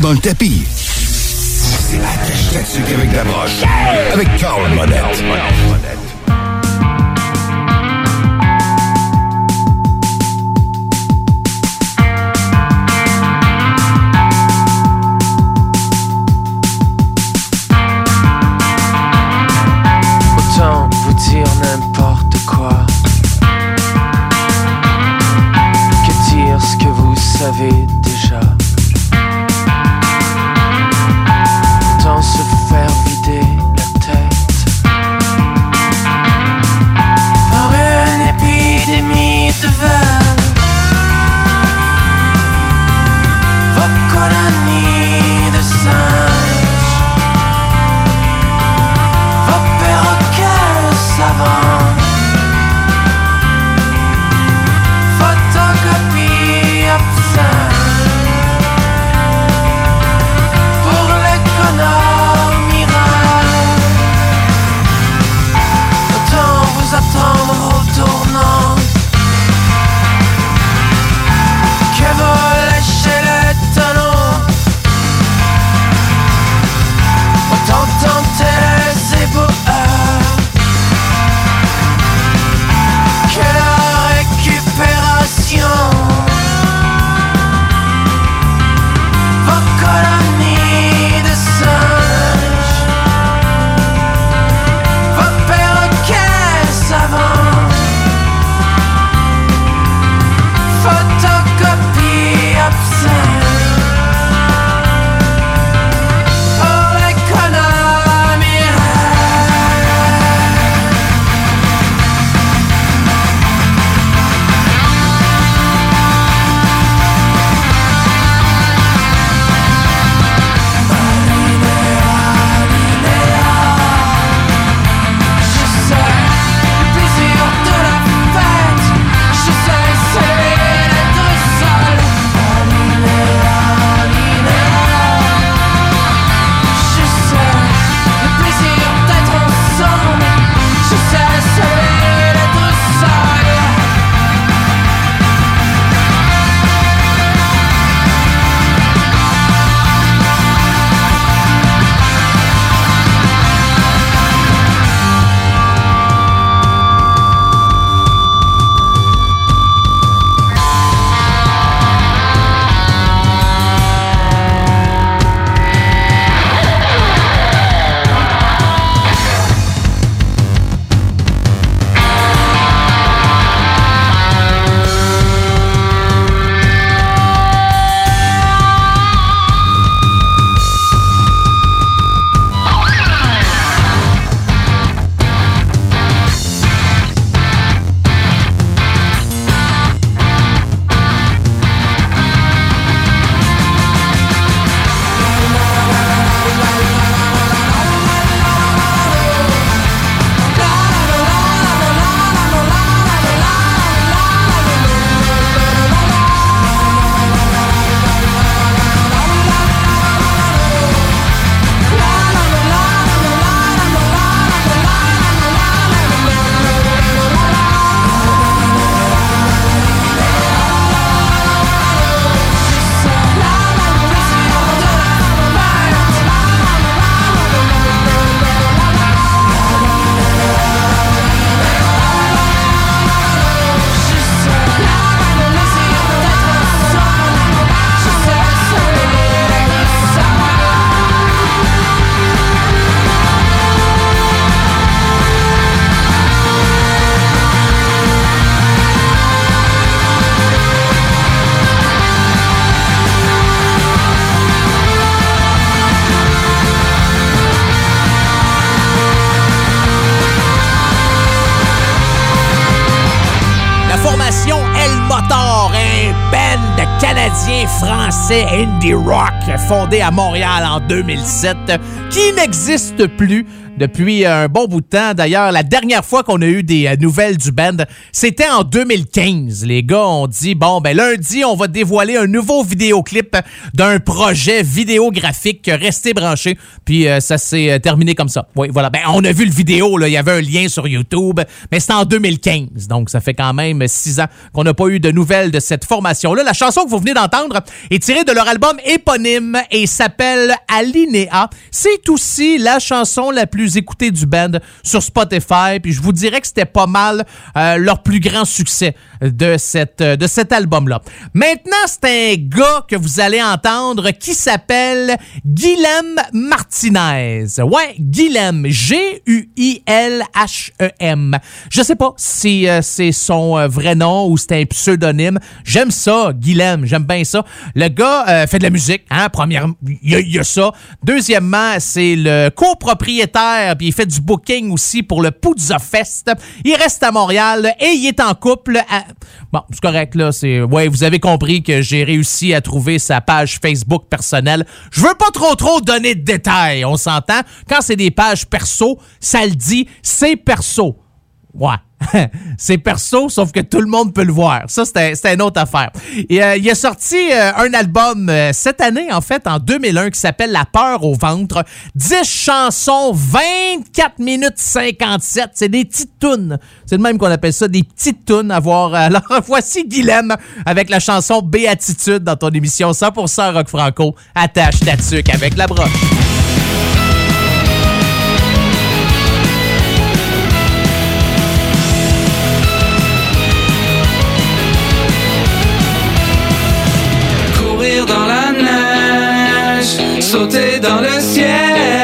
dans le tapis. C'est la attaché avec la broche. Avec Carl Monette. Rock, fondé à Montréal en 2007, qui n'existe plus depuis un bon bout de temps. D'ailleurs, la dernière fois qu'on a eu des euh, nouvelles du band, c'était en 2015. Les gars ont dit, bon, ben lundi, on va dévoiler un nouveau vidéoclip d'un projet vidéographique. Restez branchés. Puis euh, ça s'est euh, terminé comme ça. Oui, voilà. Ben, on a vu le vidéo, là. Il y avait un lien sur YouTube, mais c'était en 2015. Donc, ça fait quand même six ans qu'on n'a pas eu de nouvelles de cette formation-là. La chanson que vous venez d'entendre est tirée de leur album éponyme et s'appelle Alinea. C'est aussi la chanson la plus écoutée du band sur Spotify. Puis je vous dirais que c'était pas mal euh, leur plus grand succès de, cette, de cet album-là. Maintenant, c'est un gars que vous allez entendre qui s'appelle Guilhem Martinez. Ouais, Guilhem. G-U-I-L-H-E-M. Je sais pas si euh, c'est son euh, vrai nom ou c'est un pseudonyme. J'aime ça, Guilhem. J'aime bien ça. Le gars euh, fait de la musique, hein, a- il y a ça. Deuxièmement, c'est le copropriétaire, puis il fait du booking aussi pour le Puzza Fest. Il reste à Montréal et il est en couple. à- Bon, c'est correct là, c'est ouais, vous avez compris que j'ai réussi à trouver sa page Facebook personnelle. Je veux pas trop trop donner de détails, on s'entend. Quand c'est des pages perso, ça le dit, c'est perso. Ouais. [laughs] c'est perso, sauf que tout le monde peut le voir. Ça, c'était une autre affaire. Euh, il a sorti euh, un album euh, cette année, en fait, en 2001, qui s'appelle La peur au ventre. 10 chansons, 24 minutes 57. C'est des petites tunes. C'est de même qu'on appelle ça, des petites tunes à voir. [laughs] Alors, voici Guilhem avec la chanson Béatitude dans ton émission 100% Rock Franco. Attache ta tuque avec la broche. Sauter dans le ciel.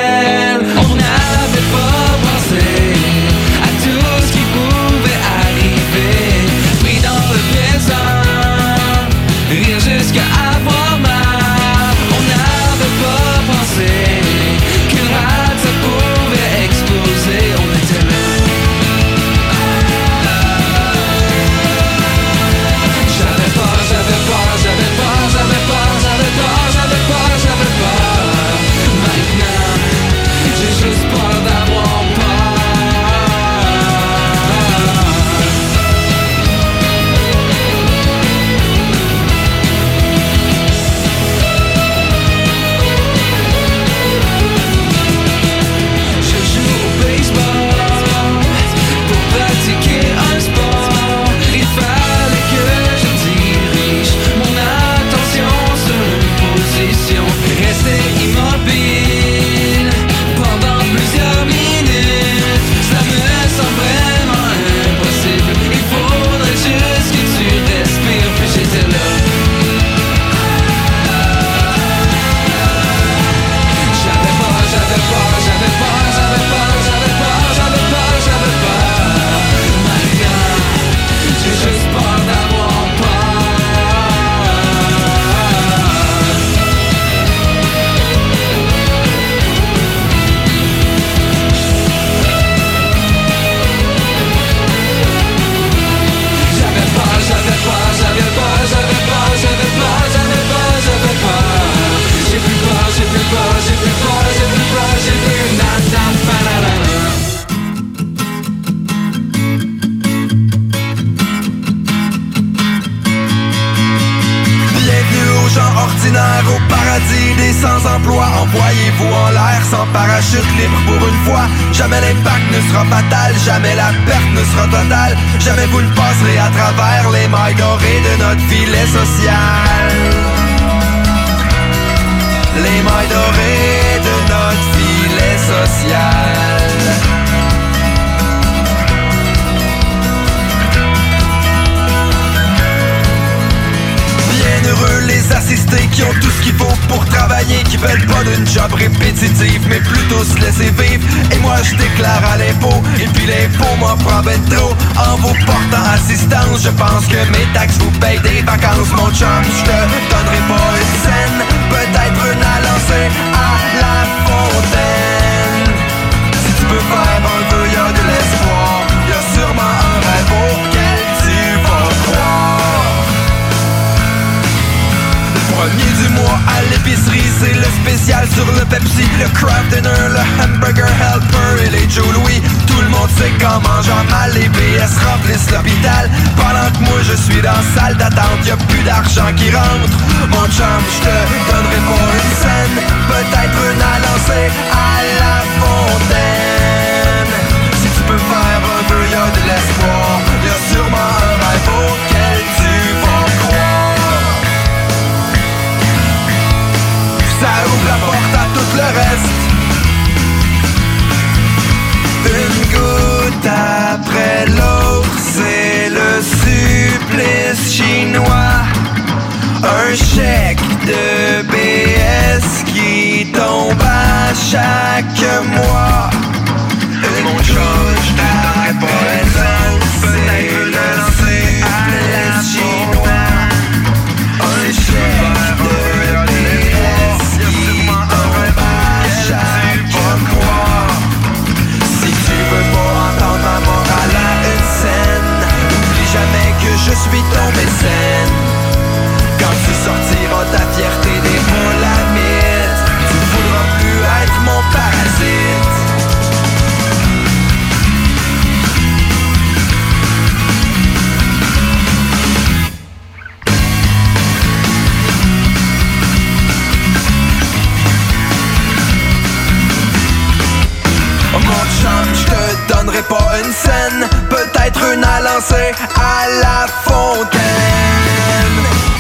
danser à la fontaine.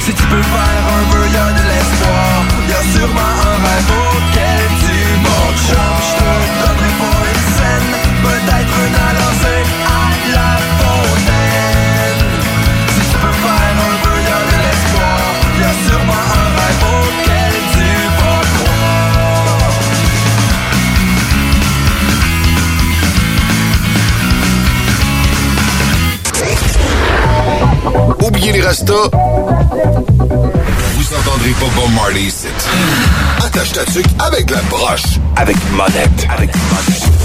Si tu peux voir Vous entendrez pas Bob Marley ici. Attache ta tuque avec la broche. Avec monette. Avec monette.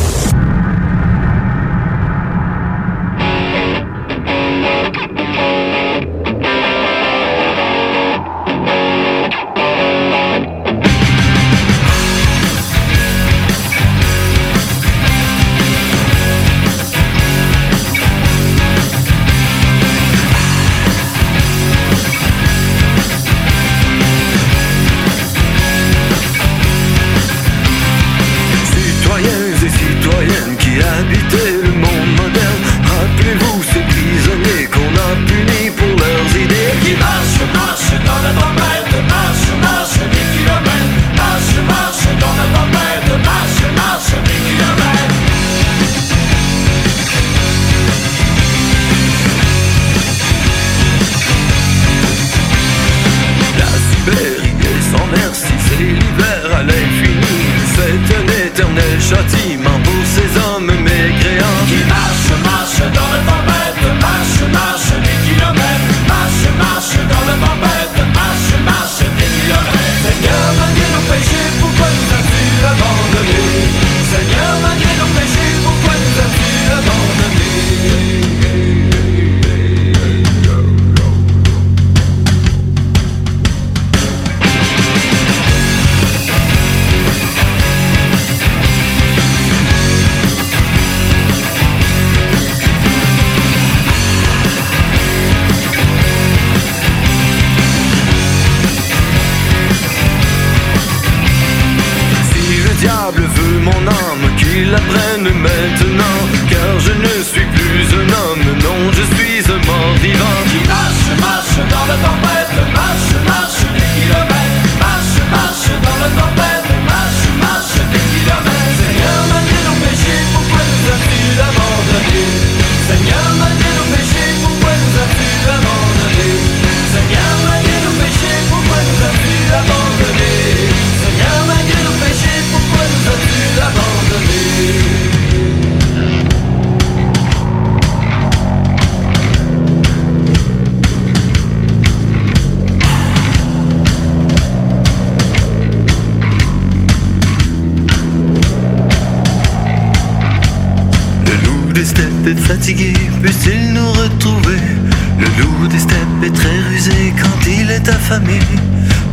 rusé quand il est affamé.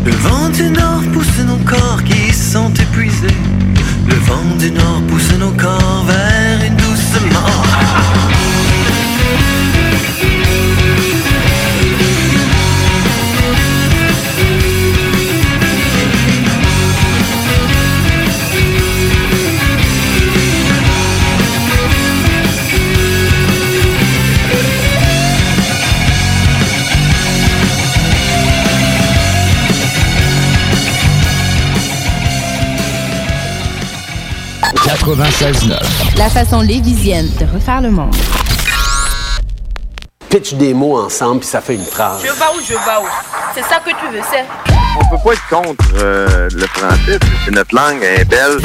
Le vent du nord pousse nos corps qui sont épuisés. Le vent du nord pousse nos corps vers une La façon lévisienne de refaire le monde. Pitch des mots ensemble, puis ça fait une phrase. Je vais où, je vais où? C'est ça que tu veux, c'est? On peut pas être contre euh, le français, c'est notre langue, elle est belle.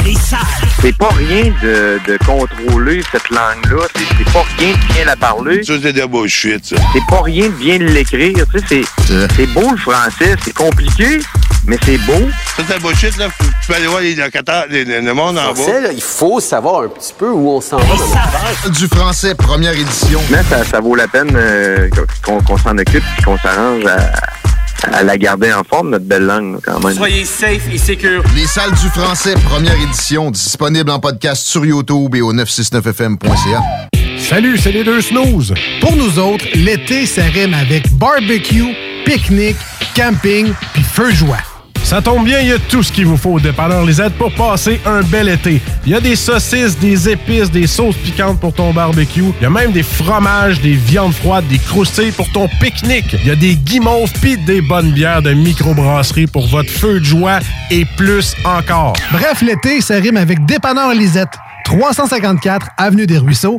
C'est pas rien de, de contrôler cette langue-là, c'est pas rien de bien la parler. Ça, c'est de bullshit, ça. C'est pas rien de bien l'écrire, c'est beau le français, c'est compliqué, mais c'est beau. Ça, c'est de bullshit, là. Tu peux aller voir les locataires, le monde en bas. Français, là, il faut savoir un petit peu où on s'en va dans. Du français, première édition. Mais ça, ça vaut la peine euh, qu'on qu'on s'en occupe et qu'on s'arrange à, à la garder en forme, notre belle langue, là, quand même. Soyez safe et secure. Les salles du français, première édition, disponible en podcast sur YouTube et au 969fm.ca. Salut, c'est les deux snooze. Pour nous autres, l'été, ça rime avec barbecue, pique-nique, camping puis feu joie. Ça tombe bien, il y a tout ce qu'il vous faut au dépanneur Lisette pour passer un bel été. Il y a des saucisses, des épices, des sauces piquantes pour ton barbecue. Il y a même des fromages, des viandes froides, des croustilles pour ton pique-nique. Il y a des guimauves pis des bonnes bières de microbrasserie pour votre feu de joie et plus encore. Bref, l'été, ça rime avec dépanneur Lisette. 354 Avenue des Ruisseaux,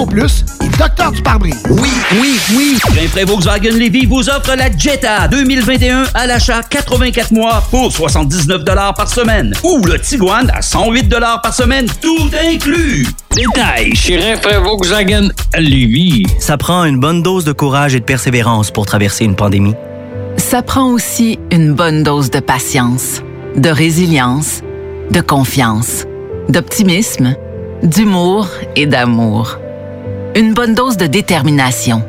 Plus et Docteur du pare-brise. Oui, oui, oui. Rainfray Volkswagen Levy vous offre la Jetta 2021 à l'achat 84 mois pour 79 par semaine. Ou le Tiguan à 108 par semaine, tout inclus. Détail chez Rainfray Volkswagen Lévis. Ça prend une bonne dose de courage et de persévérance pour traverser une pandémie. Ça prend aussi une bonne dose de patience, de résilience, de confiance, d'optimisme, d'humour et d'amour. Une bonne dose de détermination,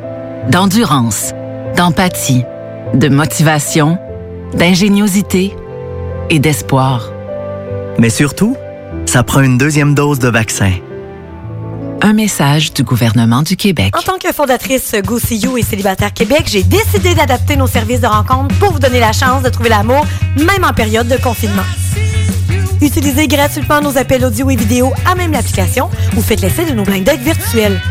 d'endurance, d'empathie, de motivation, d'ingéniosité et d'espoir. Mais surtout, ça prend une deuxième dose de vaccin. Un message du gouvernement du Québec. En tant que fondatrice Go See You et Célibataire Québec, j'ai décidé d'adapter nos services de rencontre pour vous donner la chance de trouver l'amour, même en période de confinement. Utilisez gratuitement nos appels audio et vidéo à même l'application ou faites l'essai de nos blind dates virtuels.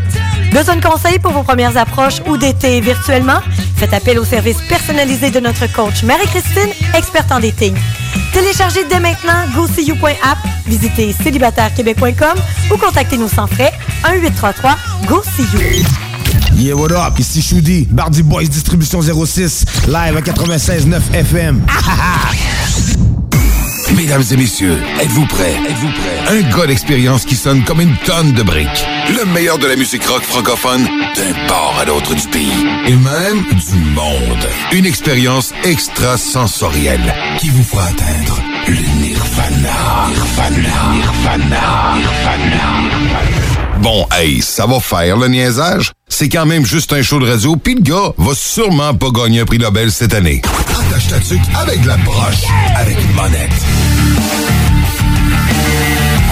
Besoin de conseils pour vos premières approches ou d'été virtuellement? Faites appel au service personnalisé de notre coach Marie-Christine, experte en dating. Téléchargez dès maintenant GoSeeYou.app, visitez célibatairequebec.com ou contactez-nous sans frais 1-833-GO-SEE-YOU. Yeah, what up? Ici Choudi, Bardi Boys Distribution 06, live à 96.9 FM. [laughs] Mesdames et messieurs, êtes-vous prêts? Êtes-vous prêts? Un gars d'expérience qui sonne comme une tonne de briques. Le meilleur de la musique rock francophone d'un port à l'autre du pays. Et même du monde. Une expérience extrasensorielle qui vous fera atteindre le nirvana. Nirvana. Nirvana. Nirvana. Bon, hey, ça va faire le niaisage. C'est quand même juste un show de radio, puis le gars va sûrement pas gagner un prix Nobel cette année. Attache ta tuque avec de la broche, avec une monette.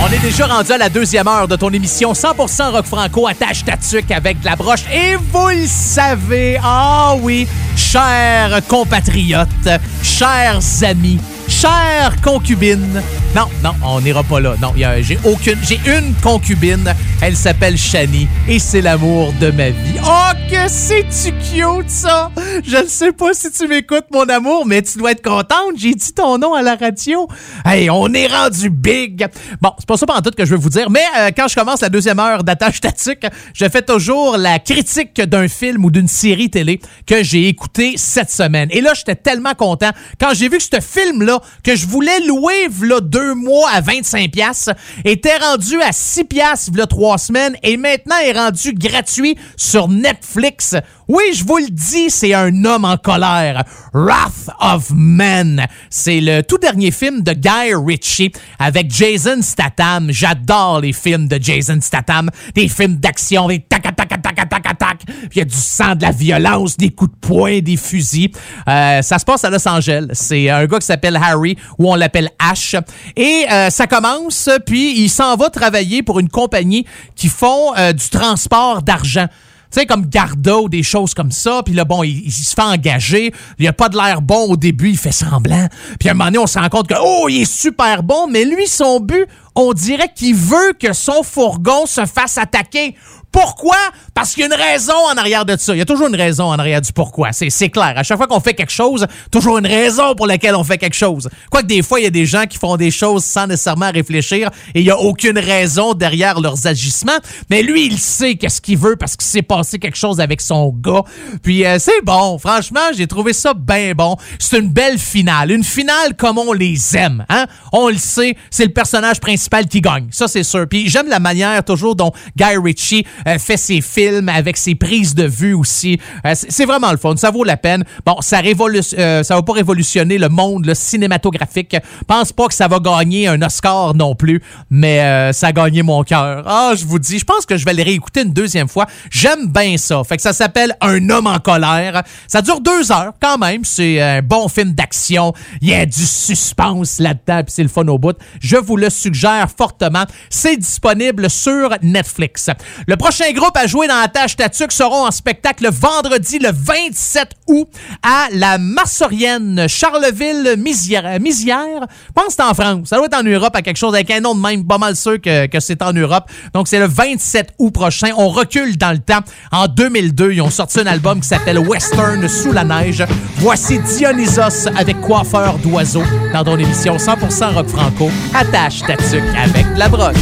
On est déjà rendu à la deuxième heure de ton émission 100% rock franco attache ta tuque avec de la broche. Et vous le savez, ah oui, chers compatriotes, chers amis, Chère concubine. Non, non, on n'ira pas là. Non, j'ai aucune. J'ai une concubine. Elle s'appelle Shani et c'est l'amour de ma vie. Oh, que c'est-tu cute, ça! Je ne sais pas si tu m'écoutes, mon amour, mais tu dois être contente. J'ai dit ton nom à la radio. Hey, on est rendu big. Bon, c'est pas ça pendant tout que je veux vous dire, mais euh, quand je commence la deuxième heure d'attache statique, je fais toujours la critique d'un film ou d'une série télé que j'ai écouté cette semaine. Et là, j'étais tellement content quand j'ai vu ce film-là, que je voulais louer v'là deux mois à 25 pièces était rendu à 6 pièces v'là trois semaines et maintenant est rendu gratuit sur Netflix. Oui, je vous le dis, c'est un homme en colère. Wrath of Men. C'est le tout dernier film de Guy Ritchie avec Jason Statham. J'adore les films de Jason Statham. Des films d'action, des tac tac tac tac tac tac. Il y a du sang, de la violence, des coups de poing, des fusils. Euh, ça se passe à Los Angeles. C'est un gars qui s'appelle Harry ou on l'appelle Ash. Et euh, ça commence, puis il s'en va travailler pour une compagnie qui font euh, du transport d'argent. Tu sais, comme Garda ou des choses comme ça. Puis là, bon, il, il se fait engager. Il a pas de l'air bon au début. Il fait semblant. Puis à un moment donné, on se rend compte que, oh, il est super bon. Mais lui, son but, on dirait qu'il veut que son fourgon se fasse attaquer. Pourquoi? Parce qu'il y a une raison en arrière de ça. Il y a toujours une raison en arrière du pourquoi. C'est, clair. À chaque fois qu'on fait quelque chose, toujours une raison pour laquelle on fait quelque chose. Quoique des fois, il y a des gens qui font des choses sans nécessairement réfléchir et il n'y a aucune raison derrière leurs agissements. Mais lui, il sait qu'est-ce qu'il veut parce qu'il s'est passé quelque chose avec son gars. Puis euh, c'est bon. Franchement, j'ai trouvé ça bien bon. C'est une belle finale. Une finale comme on les aime. Hein? On le sait, c'est le personnage principal qui gagne. Ça, c'est sûr. Puis j'aime la manière toujours dont Guy Ritchie euh, fait ses films avec ses prises de vue aussi. Euh, c'est vraiment le fun. Ça vaut la peine. Bon, ça révolu euh, ça va pas révolutionner le monde le cinématographique. Pense pas que ça va gagner un Oscar non plus, mais ça a gagné mon cœur. Ah, je vous dis, je pense que je vais le réécouter une deuxième fois. J'aime bien ça. Fait que ça s'appelle Un homme en colère. Ça dure deux heures quand même. C'est un bon film d'action. Il y a du suspense là-dedans, puis c'est le fun au bout. Je vous le suggère fortement. C'est disponible sur Netflix. Le prochain groupe à jouer dans la tâche Tatuc seront en spectacle le vendredi le 27 août à la Marsorienne Charleville-Misière. Misière? Je pense que c'est en France. Ça doit être en Europe à quelque chose avec un nom de même. Pas mal sûr que, c'est en Europe. Donc c'est le 27 août prochain. On recule dans le temps. En 2002, ils ont sorti un album qui s'appelle Western sous la neige. Voici Dionysos avec coiffeur d'oiseaux dans ton émission 100% rock franco. Attache ta avec la broche.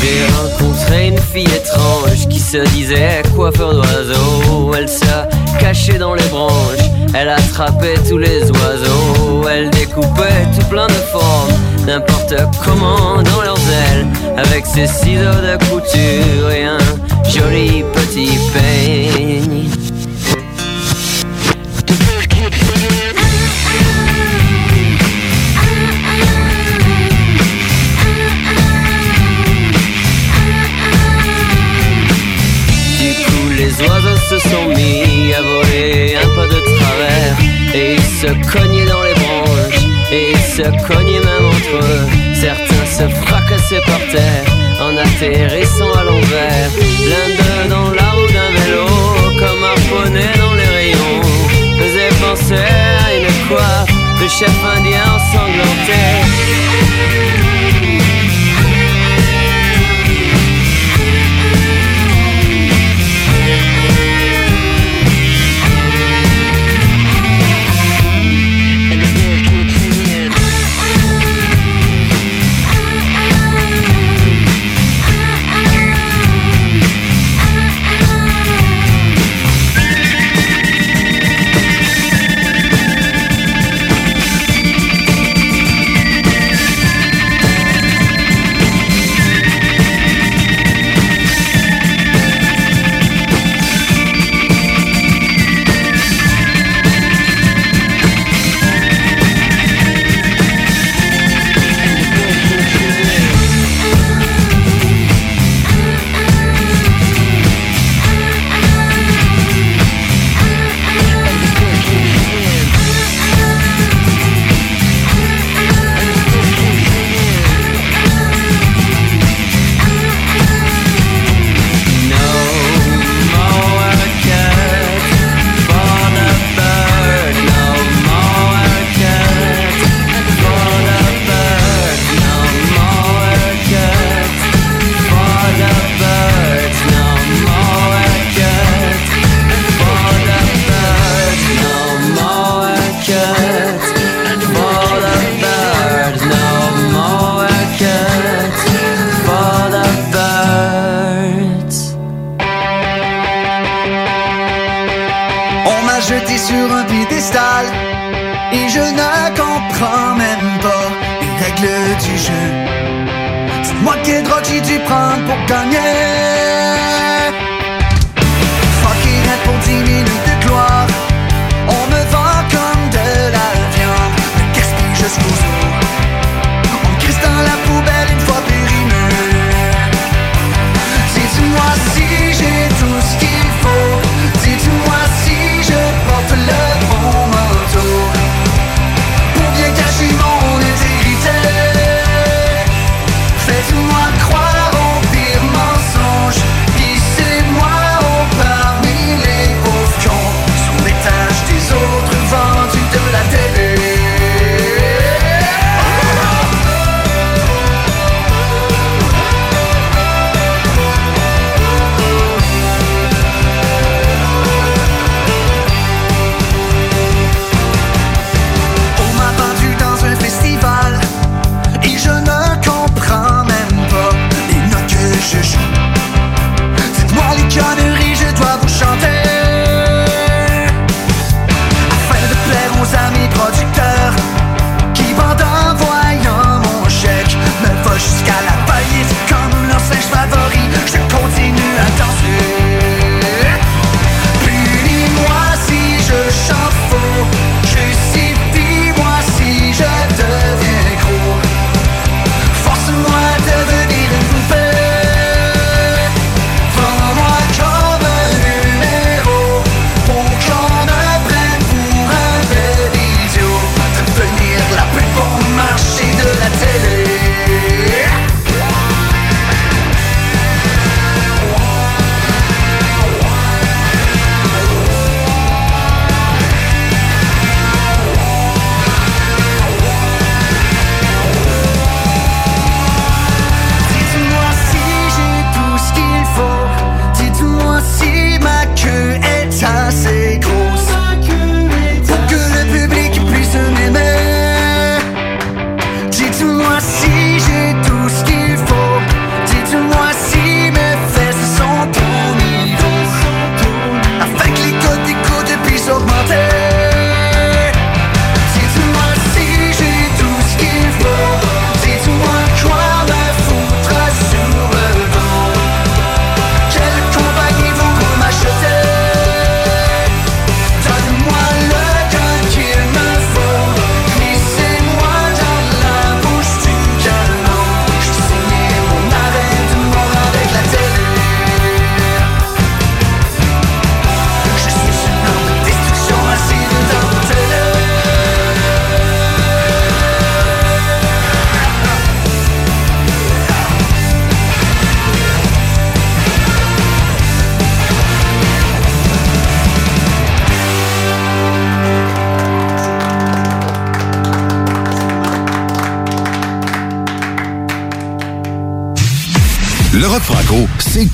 J'ai rencontré une fille étrange qui se disait coiffeur d'oiseaux. Elle se cachait dans les branches, elle attrapait tous les oiseaux. Elle découpait tout plein de formes, n'importe comment dans leurs ailes. Avec ses ciseaux de couture et un joli petit peigne. Du coup, les oiseaux se sont mis à voler un peu de travers et ils se cognaient dans les branches et ils se cognaient même entre eux. Certains se fracassaient par terre atterrissant à l'envers. L'un d'eux dans la roue d'un vélo, comme un poney dans les rayons, faisait penser à une coiffe de chef indien ensanglanté.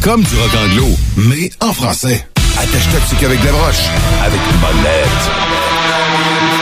comme du rock anglo, mais en français. Attache-toi qu'avec des broches, avec une molette.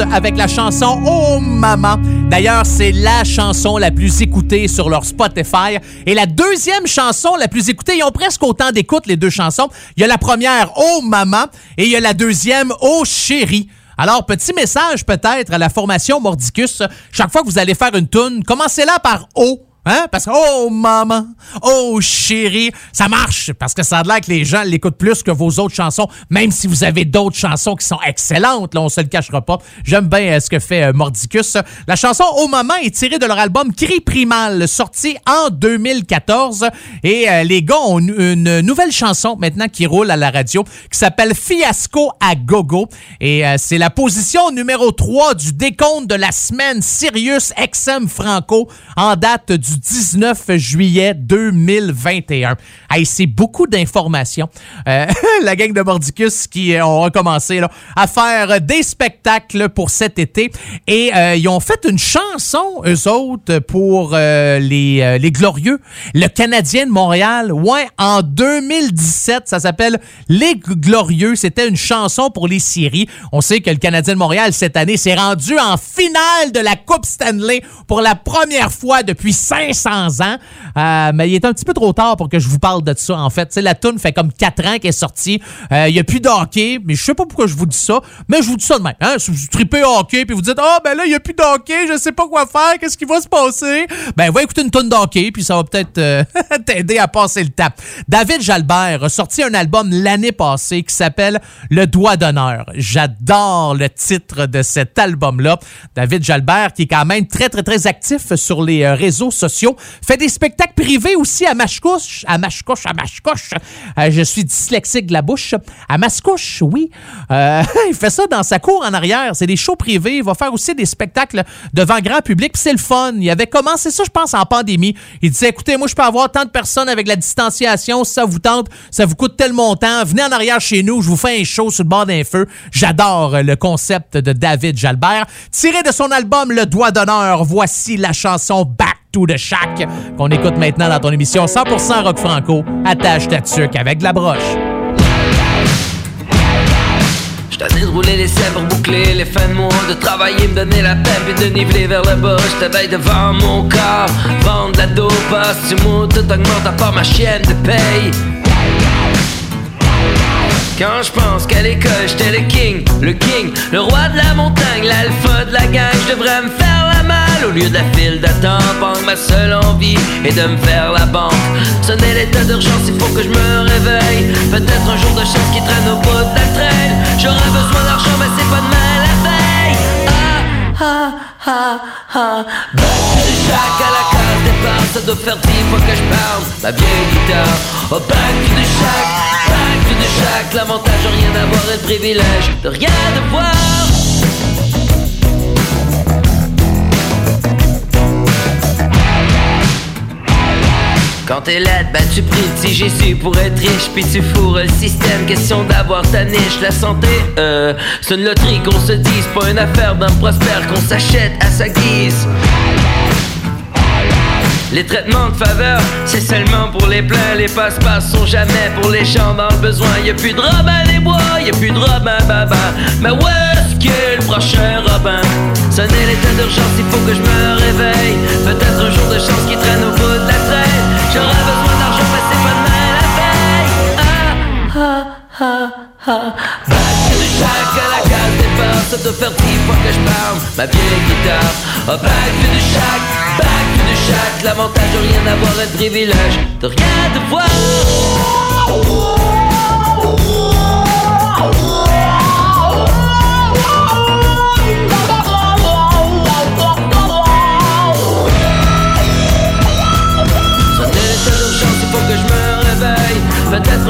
Avec la chanson Oh Maman. D'ailleurs, c'est la chanson la plus écoutée sur leur Spotify. Et la deuxième chanson la plus écoutée, ils ont presque autant d'écoute, les deux chansons. Il y a la première Oh Maman et il y a la deuxième Oh Chérie. Alors, petit message peut-être à la formation Mordicus. Chaque fois que vous allez faire une tune, commencez-la par Oh. Hein? Parce que, oh maman, oh chérie, ça marche parce que ça a l'air que les gens l'écoutent plus que vos autres chansons, même si vous avez d'autres chansons qui sont excellentes, là, on se le cachera pas. J'aime bien euh, ce que fait euh, Mordicus. La chanson Oh maman est tirée de leur album Cri Primal, sorti en 2014. Et euh, les gars ont une, nouvelle chanson maintenant qui roule à la radio qui s'appelle Fiasco à gogo. Et c'est la position numéro 3 du décompte de la semaine Sirius XM Franco en date du 19 juillet 2021. Hey, c'est beaucoup d'informations. Euh, [laughs] la gang de Mordicus qui euh, ont recommencé à faire des spectacles pour cet été et euh, ils ont fait une chanson, eux autres, pour les, les Glorieux, le Canadien de Montréal. Ouais, en 2017, ça s'appelle Les Glorieux. C'était une chanson pour les séries. On sait que le Canadien de Montréal, cette année, s'est rendu en finale de la Coupe Stanley pour la première fois depuis 500 ans. Euh, mais il est un petit peu trop tard pour que je vous parle de ça, en fait. La tune fait comme 4 ans qu'elle est sortie. Euh, Il n'y a plus de hockey, mais je sais pas pourquoi je vous dis ça, mais je vous dis ça de même. Hein? Si vous tripez hockey, puis vous dites « Ah, ben là, il n'y a plus de hockey, je sais pas quoi faire, qu'est-ce qui va se passer? » Ben, va écouter une tune d'hockey, puis ça va peut-être euh, [laughs] t'aider à passer le tap. David Jalbert a sorti un album l'année passée qui s'appelle Le Doigt d'honneur. J'adore le titre de cet album-là. David Jalbert, qui est quand même très, très, très actif sur les réseaux sociaux, fait des spectacles privés aussi à Machecouche, à Machecouche, à Machecouche. Euh, je suis dyslexique de la bouche. À Mascouche, oui. Euh, [laughs] il fait ça dans sa cour en arrière. C'est des shows privés. Il va faire aussi des spectacles devant grand public. Puis c'est le fun. Il avait commencé ça, je pense, en pandémie. Il disait, écoutez, moi, je peux avoir tant de personnes avec la distanciation. Si ça vous tente, ça vous coûte tel montant. Venez en arrière chez nous. Je vous fais un show sur le bord d'un feu. J'adore euh, le concept de David Jalbert. Tiré de son album Le Doigt d'honneur, voici la chanson Back the Shack qu'on écoute maintenant dans ton émission 100% rock franco. Attache ta tuque avec de la broche. J't'ai de rouler les pour boucler les fins de mois De travailler, me donner la peine puis de niveler vers le bas J't'éveille devant mon corps Vendre la dope, si moi tout augmente à part ma chienne de paye quand je pense qu'à l'école j'étais le king, le king, le roi de la montagne, l'alpha de la gang, je devrais me faire au lieu de la d'attente. Ma seule envie est de me faire la banque. Sonner l'état d'urgence, il faut que je me réveille. Peut-être un jour de chance qui traîne au bout de la traîne. J'aurais besoin d'argent, mais c'est pas demain la veille. Ah, ah, ah, ah. Shack à la case départ, ça doit faire dix fois que je parle. Ma vieille guitare, to the shack, back to the shack. L'avantage de rien avoir et le privilège de rien devoir. Quand t'es laide, ben tu pries le Jésus pour être riche Puis tu fourres le système, question d'avoir ta niche La santé, euh, c'est une loterie qu'on se dise Pas une affaire d'un prospère qu'on s'achète à sa guise les traitements de faveur, c'est seulement pour les pleins. Les passe-passe sont jamais pour les gens dans le besoin. Y a plus de Robin des Bois, y a plus de Robin Baba. Mais où est-ce qu'est le prochain Robin? Sonner l'état d'urgence, il faut que je me réveille. Peut-être un jour de chance qui traîne au bout de la traîne. J'aurais besoin d'argent, mais c'est pas demain la veille. Ah, ah, ah, ah. Back to the shack à la case ça doit faire dix fois que je parle. Ma vieille guitare, oh, the shack, back to the shack. L'avantage de rien avoir le privilège de rien devoir.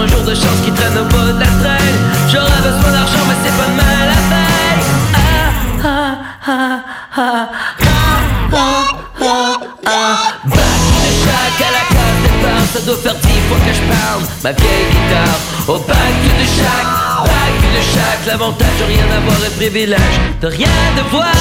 Un jour de chance qui traîne au bas de la traîne. J'aurais besoin d'argent, mais c'est pas mal à. Ah, ah, ah, ah, ah, ah, ah. Back de chaque à la case départ, ça doit faire dix fois que je parle. Ma vieille guitare, au back de chaque, back de chaque. L'avantage de rien avoir et privilège de rien devoir.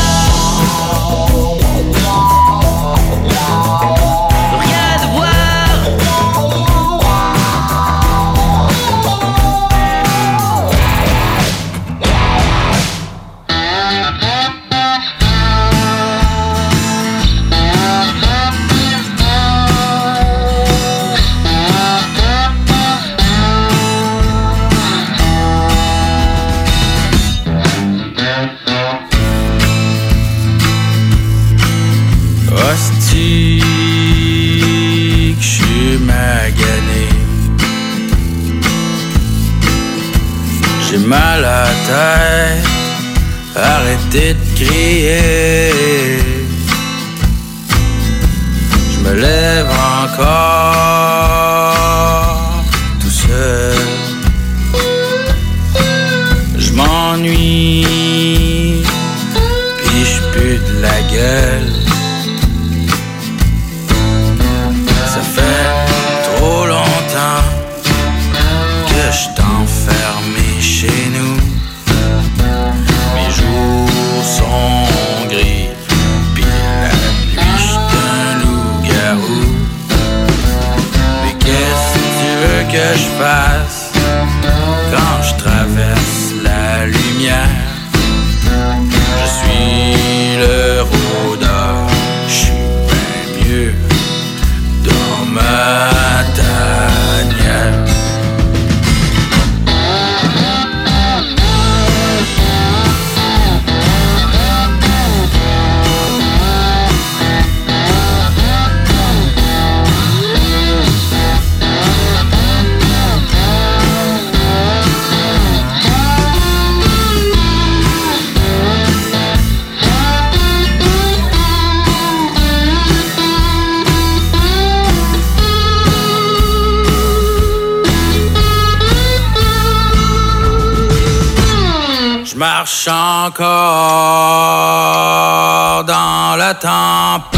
Arrêtez de crier. Je me lève encore veux encore dans la tempête.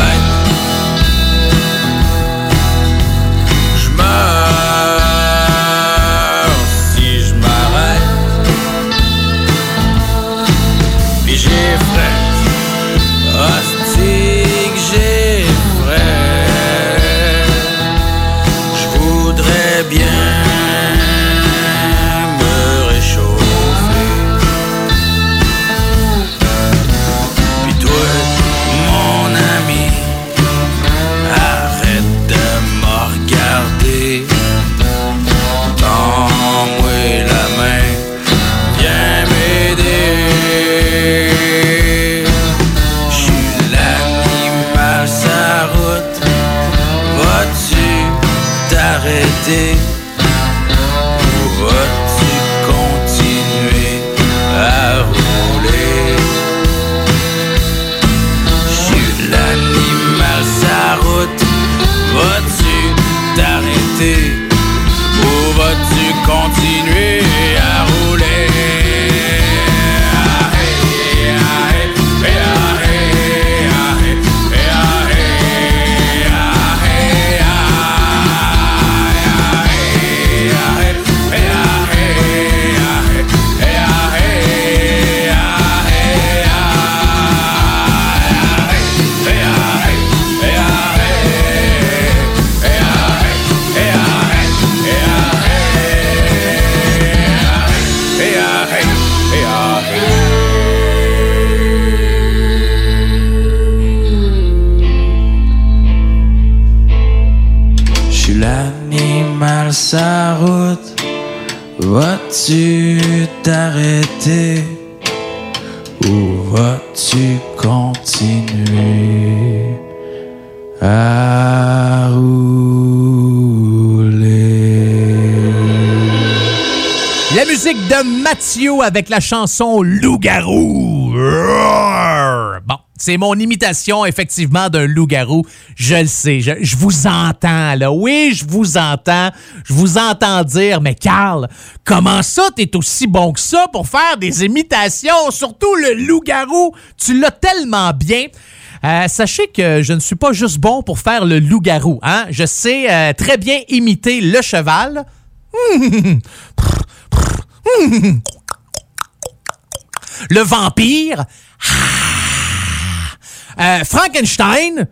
Avec la chanson Loup-garou. Bon. C'est mon imitation, effectivement, d'un loup-garou. Je le sais. Je, je vous entends, là. Oui, je vous entends. Je vous entends dire, mais Carl, comment ça, t'es aussi bon que ça pour faire des imitations? Surtout le loup-garou? Tu l'as tellement bien. Euh, sachez que je ne suis pas juste bon pour faire le loup-garou. Hein? Je sais euh, très bien imiter le cheval. [laughs] Le vampire. Euh, Frankenstein.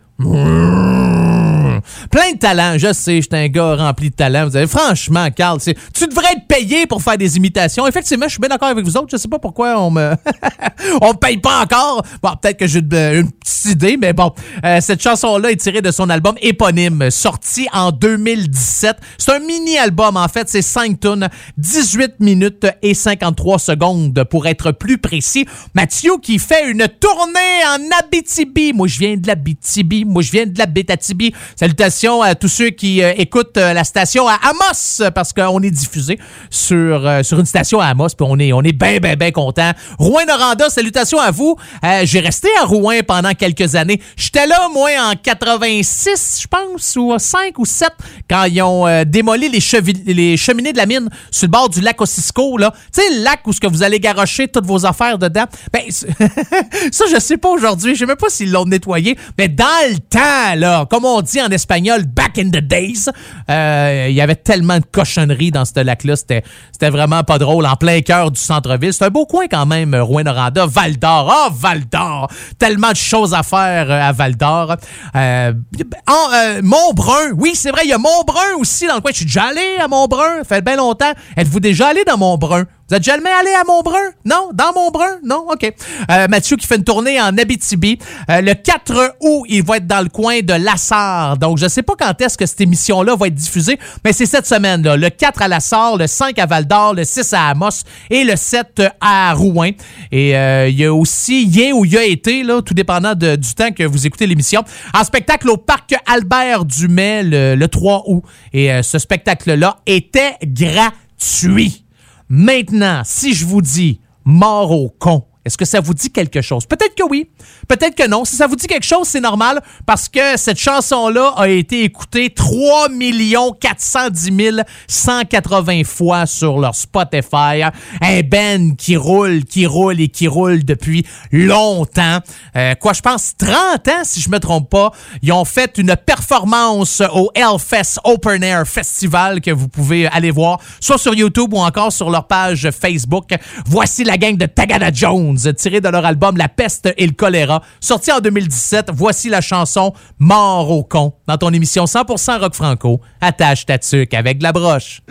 De talent. Je sais, je suis un gars rempli de talent. Vous avez, franchement, Carl, tu devrais être payé pour faire des imitations. Effectivement, je suis bien d'accord avec vous autres. Je sais pas pourquoi on me, [laughs] on me paye pas encore. Bon, peut-être que j'ai une, petite idée, mais bon. Euh, cette chanson-là est tirée de son album éponyme, sorti en 2017. C'est un mini-album, en fait. C'est 5 tunes, 18 minutes et 53 secondes, pour être plus précis. Mathieu qui fait une tournée en Abitibi. Moi, je viens de l'Abitibi. Moi, je viens de la Bétatibi. Salutations à tous ceux qui euh, écoutent euh, la station à Amos, parce qu'on est diffusé sur, euh, sur une station à Amos, puis on est, on est bien, bien, bien content. Rouen-Noranda, salutations à vous. J'ai resté à Rouen pendant quelques années. J'étais là, moi, en 86, je pense, ou 5 ou 7, quand ils ont démoli les, les cheminées de la mine sur le bord du lac Ossisco, là. Tu sais, le lac où ce que vous allez garocher toutes vos affaires dedans. Ben, [laughs] ça, je sais pas aujourd'hui. Je sais même pas s'ils l'ont nettoyé. Mais dans le temps, là, comme on dit en espagnol, back in the days, euh, il y avait tellement de cochonneries dans ce lac-là. C'était c'était vraiment pas drôle. En plein cœur du centre-ville. C'est un beau coin quand même, Rouen-Noranda. Val-d'Or. Ah, Val-d'Or! Tellement de choses à faire euh, à. Euh, en, euh, Montbrun. Oui, c'est vrai, il y a Montbrun aussi dans le coin. Je suis déjà allé à Montbrun. Ça fait bien longtemps. Êtes-vous déjà allé dans Montbrun? Vous êtes jamais allé à Montbrun? Non? Dans Montbrun? Non? OK. Euh, Mathieu qui fait une tournée en Abitibi. Euh, le 4 août, il va être dans le coin de Lassar. Donc, je sais pas quand est-ce que cette émission-là va être diffusée, mais c'est cette semaine. là Le 4 à Lassar, le 5 à Val-d'Or, le 6 à Amos et le 7 à Rouen. Et euh, il y a aussi Yen où il a été, là, tout dépendant du temps que vous écoutez l'émission, en spectacle au parc Albert Dumais le, le 3 août. Et euh, ce spectacle-là était gratuit. Maintenant, si je vous dis mort au con, est-ce que ça vous dit quelque chose? Peut-être que oui, peut-être que non. Si ça vous dit quelque chose, c'est normal parce que cette chanson-là a été écoutée 3 410 180 fois sur leur Spotify. Un band qui roule, qui roule et qui roule depuis longtemps. Euh, quoi, je pense 30 ans, si je me trompe pas. Ils ont fait une performance au Hellfest Open Air Festival que vous pouvez aller voir, soit sur YouTube ou encore sur leur page Facebook. Voici la gang de Tagada Jones, tirée de leur album La peste et le choléra, sorti en 2017. Voici la chanson Mort au con dans ton émission 100% rock franco. Attache ta tuque avec la broche.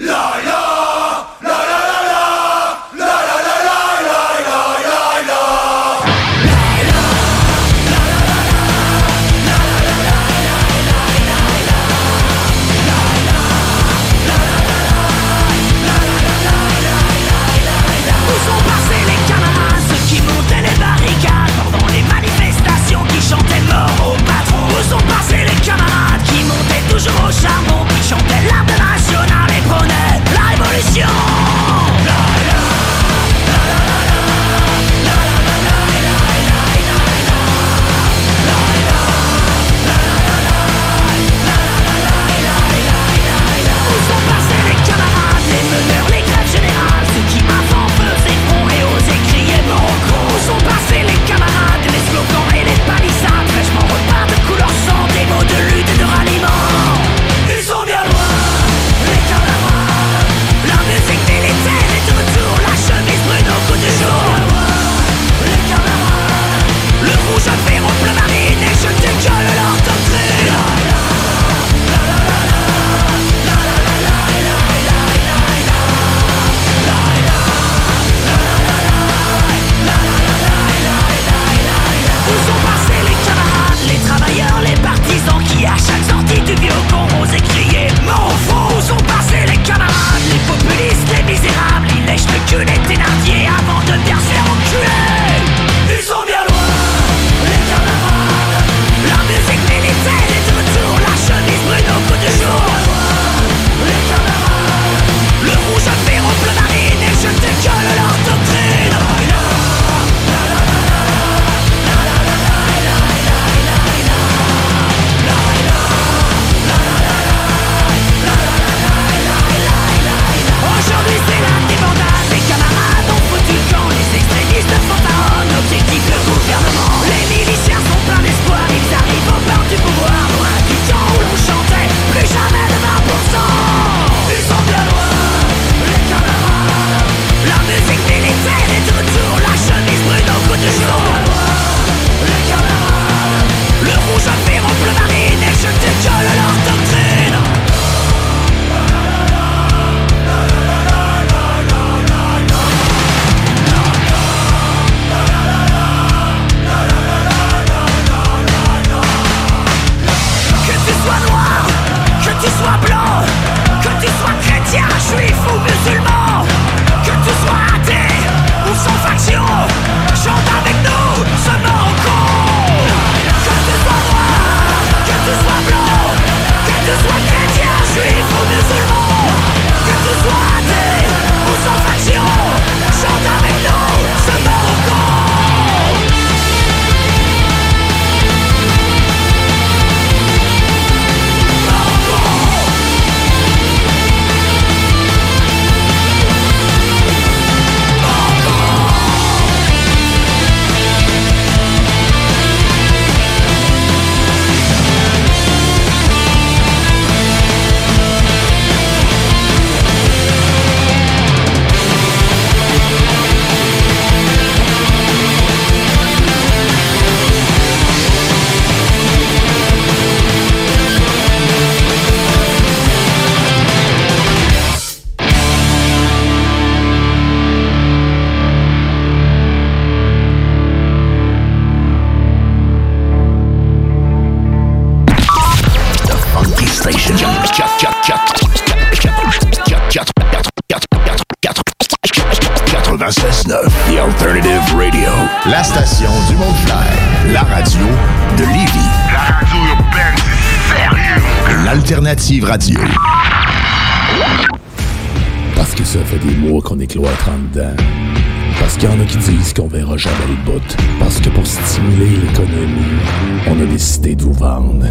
Parce qu'il y en a qui disent qu'on verra jamais le bout. Parce que pour stimuler l'économie, on a décidé de vous vendre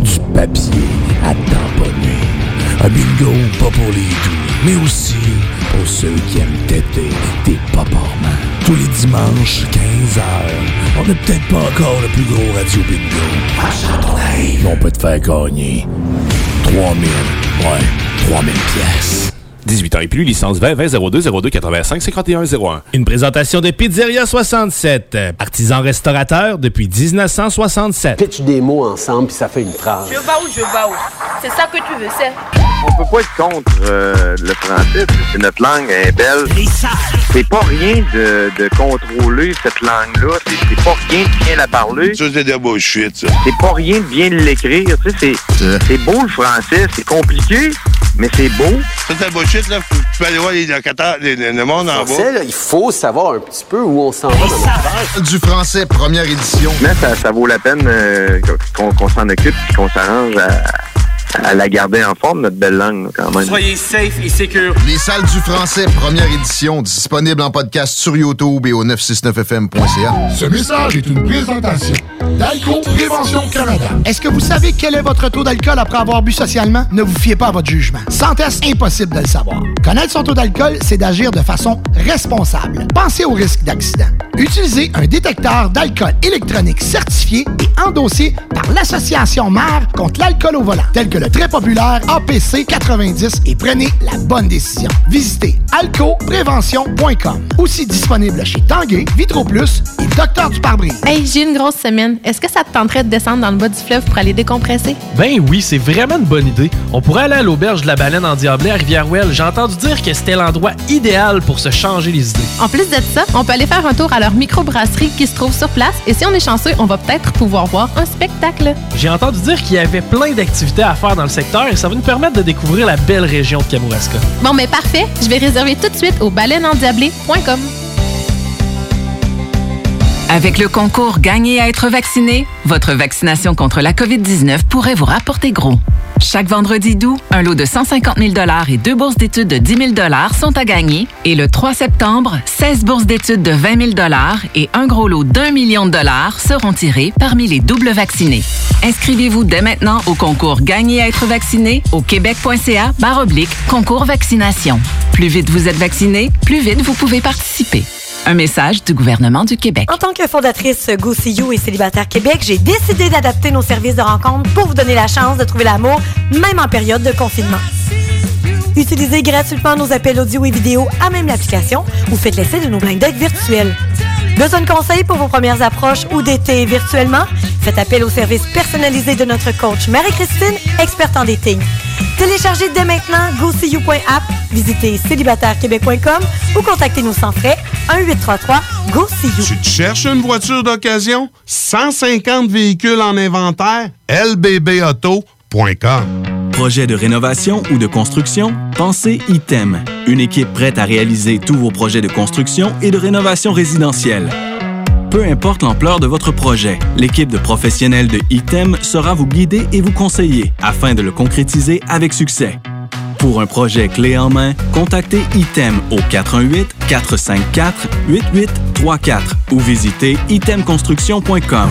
du papier à tamponner. Un bingo pas pour les doux, mais aussi pour ceux qui aiment têter des paparmans. Tous les dimanches, 15h, on n'est peut-être pas encore le plus gros radio bingo à Châteauneuf. Mais on peut te faire gagner 3000, ouais, 3000 pièces. 18 ans et plus, licence 20 20 02 02 85 51 01. Une présentation de Pizzeria 67, artisan restaurateur depuis 1967. Pitch des mots ensemble, puis ça fait une phrase. Je vais où, je vais où? C'est ça que tu veux, c'est. On peut pas être contre euh, le français. C'est notre langue, elle est belle. C'est pas rien de, de contrôler cette langue-là. C'est c'est pas rien de bien la parler. Ça, c'est de la bullshit, ça. C'est pas rien de bien l'écrire. Tu sais, c'est c'est beau le français. C'est compliqué, mais c'est beau. Ça, c'est bullshit, là. Tu peux aller voir les locataires, les- le monde en bas. Français, là, il faut savoir un petit peu où on s'en va. dans. Du français, première édition. Mais ça, ça vaut la peine euh, qu'on qu'on s'en occupe et qu'on s'arrange à, à la garder en forme, notre belle langue, quand même. Soyez safe et secure. Les salles du français, première édition, disponible en podcast sur YouTube et au 969fm.ca. Ce message est une présentation d'Alco Prévention Canada. Est-ce que vous savez quel est votre taux d'alcool après avoir bu socialement? Ne vous fiez pas à votre jugement. Sans test, impossible de le savoir. Connaître son taux d'alcool, c'est d'agir de façon responsable. Pensez au risque d'accident. Utilisez un détecteur d'alcool électronique certifié et endossé par l'Association mère contre l'alcool au volant, tel que le très populaire APC 90 et prenez la bonne décision. Visitez alcoprévention.com. Aussi disponible chez Tanguay, Vitro Plus et Docteur du pare-brise. Hey, j'ai une grosse semaine. Est-ce que ça te tenterait de descendre dans le bas du fleuve pour aller décompresser? Ben oui, c'est vraiment une bonne idée. On pourrait aller à l'auberge de la baleine en Diablé à Rivière-Ouelle. J'ai entendu dire que c'était l'endroit idéal pour se changer les idées. En plus de ça, on peut aller faire un tour à leur microbrasserie qui se trouve sur place et si on est chanceux, on va peut-être pouvoir voir un spectacle. J'ai entendu dire qu'il y avait plein d'activités à faire dans le secteur et ça va nous permettre de découvrir la belle région de Kamouraska. Bon, mais parfait. Je vais réserver tout de suite au baleineendiablé.com. Avec le concours Gagner à être vacciné, votre vaccination contre la COVID-19 pourrait vous rapporter gros. Chaque vendredi d'août, un lot de 150 000 et deux bourses d'études de 10 000 sont à gagner. Et le 3 septembre, 16 bourses d'études de 20 000 et un gros lot d'un million de dollars seront tirés parmi les doubles vaccinés. Inscrivez-vous dès maintenant au concours Gagner à être vacciné au québec.ca barre concours vaccination. Plus vite vous êtes vacciné, plus vite vous pouvez participer. Un message du gouvernement du Québec. En tant que fondatrice Go et Célibataire Québec, j'ai décidé d'adapter nos services de rencontre pour vous donner la chance de trouver l'amour, même en période de confinement. Utilisez gratuitement nos appels audio et vidéo à même l'application ou faites l'essai de nos blind dates virtuels. Besoin de conseils pour vos premières approches ou d'été virtuellement? Faites appel au service personnalisé de notre coach Marie-Christine, experte en dating. Téléchargez dès maintenant GoSeeYou.app, visitez célibatairequebec.com ou contactez-nous sans frais 1-833-GO-SEE-YOU. Tu cherches une voiture d'occasion? 150 véhicules en inventaire? lbbauto.com Projet de rénovation ou de construction? Pensez ITEM, une équipe prête à réaliser tous vos projets de construction et de rénovation résidentielle. Peu importe l'ampleur de votre projet, l'équipe de professionnels de ITEM sera vous guider et vous conseiller afin de le concrétiser avec succès. Pour un projet clé en main, contactez ITEM au 418-454-8834 ou visitez itemconstruction.com.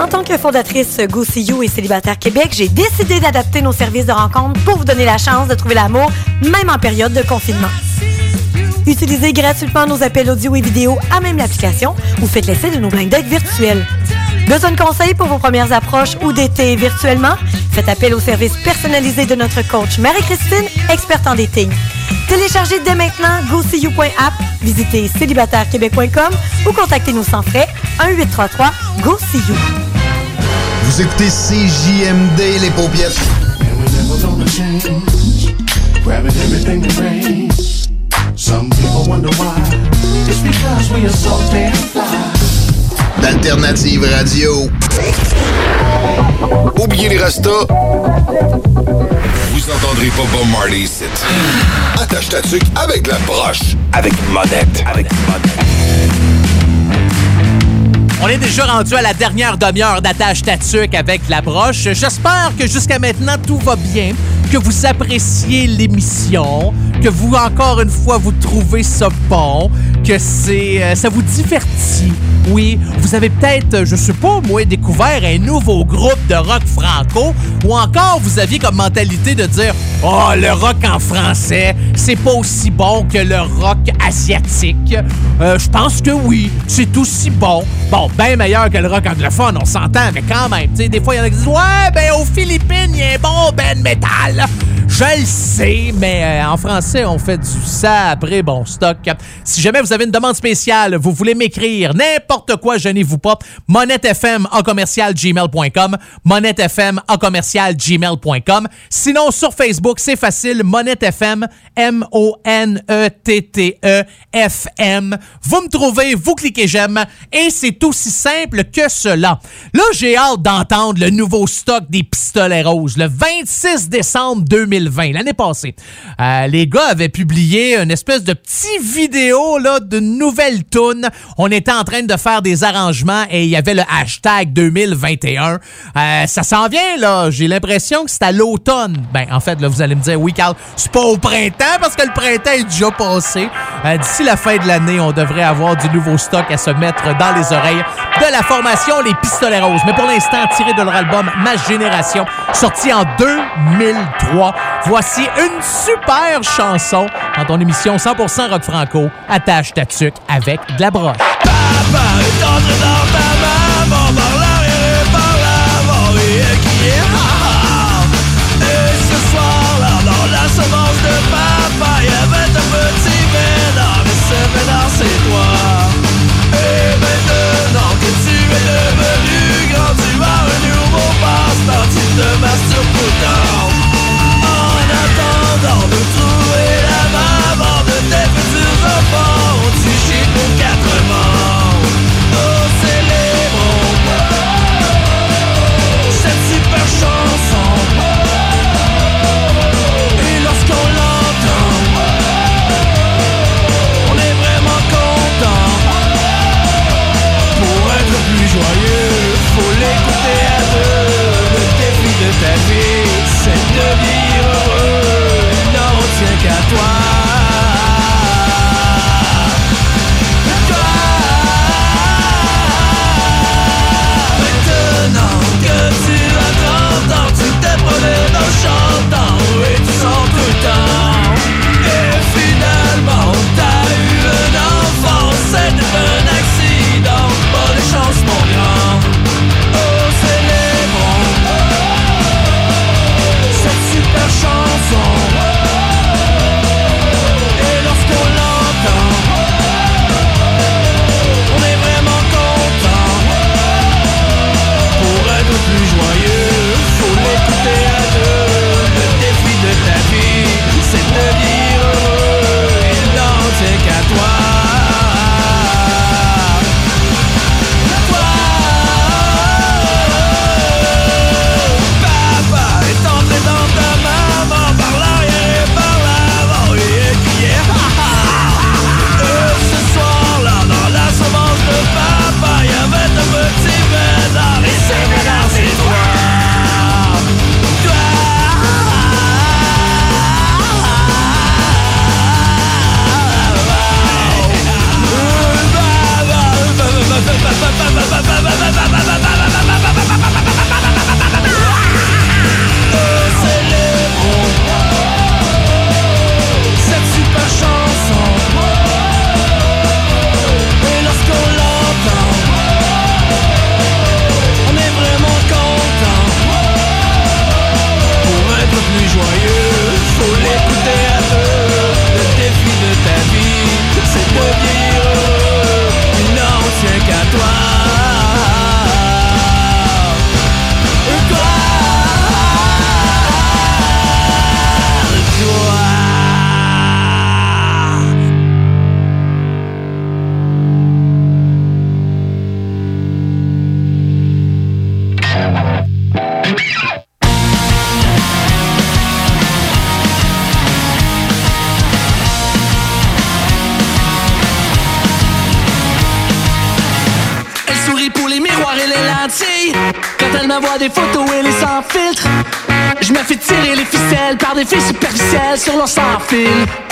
En tant que fondatrice Go See You et Célibataire Québec, j'ai décidé d'adapter nos services de rencontre pour vous donner la chance de trouver l'amour, même en période de confinement. Utilisez gratuitement nos appels audio et vidéo à même l'application ou faites l'essai de nos blind dates virtuels. Besoin de conseils pour vos premières approches ou d'été virtuellement? Faites appel au service personnalisé de notre coach Marie-Christine, experte en dating. Téléchargez dès maintenant GoSeeYou.app, visitez célibatairequebec.com ou contactez-nous sans frais 1-833-GO-SEE-YOU. Vous écoutez CJMD, les paupiètes. Grabbing everything that rains. Some people wonder why. It's because we are so damn fly. D'Alternative Radio. Oubliez les restos. Vous entendrez pas Bob Marley ici. Attache ta tuque avec la broche. Avec monette. Avec On est déjà rendu à la dernière demi-heure d'attache tatuc avec la broche. J'espère que jusqu'à maintenant tout va bien, que vous appréciez l'émission, que vous encore une fois vous trouvez ça bon, que c'est euh, ça vous divertit. Oui, vous avez peut-être, je sais pas moi, découvert un nouveau groupe de rock franco, ou encore vous aviez comme mentalité de dire oh le rock en français c'est pas aussi bon que le rock asiatique. Euh, Je pense que oui, c'est aussi bon. Bon, bien meilleur que le rock anglophone, on s'entend, mais quand même. Tu sais, des fois, il y en a qui disent Ouais, ben aux Philippines, il y a un bon band metal. Je le sais, mais euh, en français, on fait du ça après bon stock. Si jamais vous avez une demande spéciale, vous voulez m'écrire n'importe quoi, gênez-vous pas. MonetteFM en commercial gmail.com. MonetteFM en commercial gmail.com. Sinon, sur Facebook, c'est facile. MonetteFM, M-O-N-E-T-T-E-F-M. Vous me trouvez, vous cliquez j'aime et c'est aussi simple que cela. Là, j'ai hâte d'entendre le nouveau stock des pistolets roses le 26 décembre 2020, l'année passée. Euh, les gars avaient publié une espèce de petit vidéo là, de nouvelle tune. On était en train de faire des arrangements et il y avait le hashtag 2021. Euh, ça s'en vient, là. J'ai l'impression que c'est à l'automne. Ben, en fait, là, vous allez me dire, oui, Carl, c'est pas au printemps parce que le printemps est déjà passé. Euh, D'ici la fin de l'année, on devrait avoir du nouveau stock à se mettre dans les oreilles de la formation Les Pistolets Roses. Mais pour l'instant, tiré de leur album Ma Génération, sorti en 2003. Voici une super chanson dans ton émission 100% rock franco. Attache ta tuque avec de la broche. Leur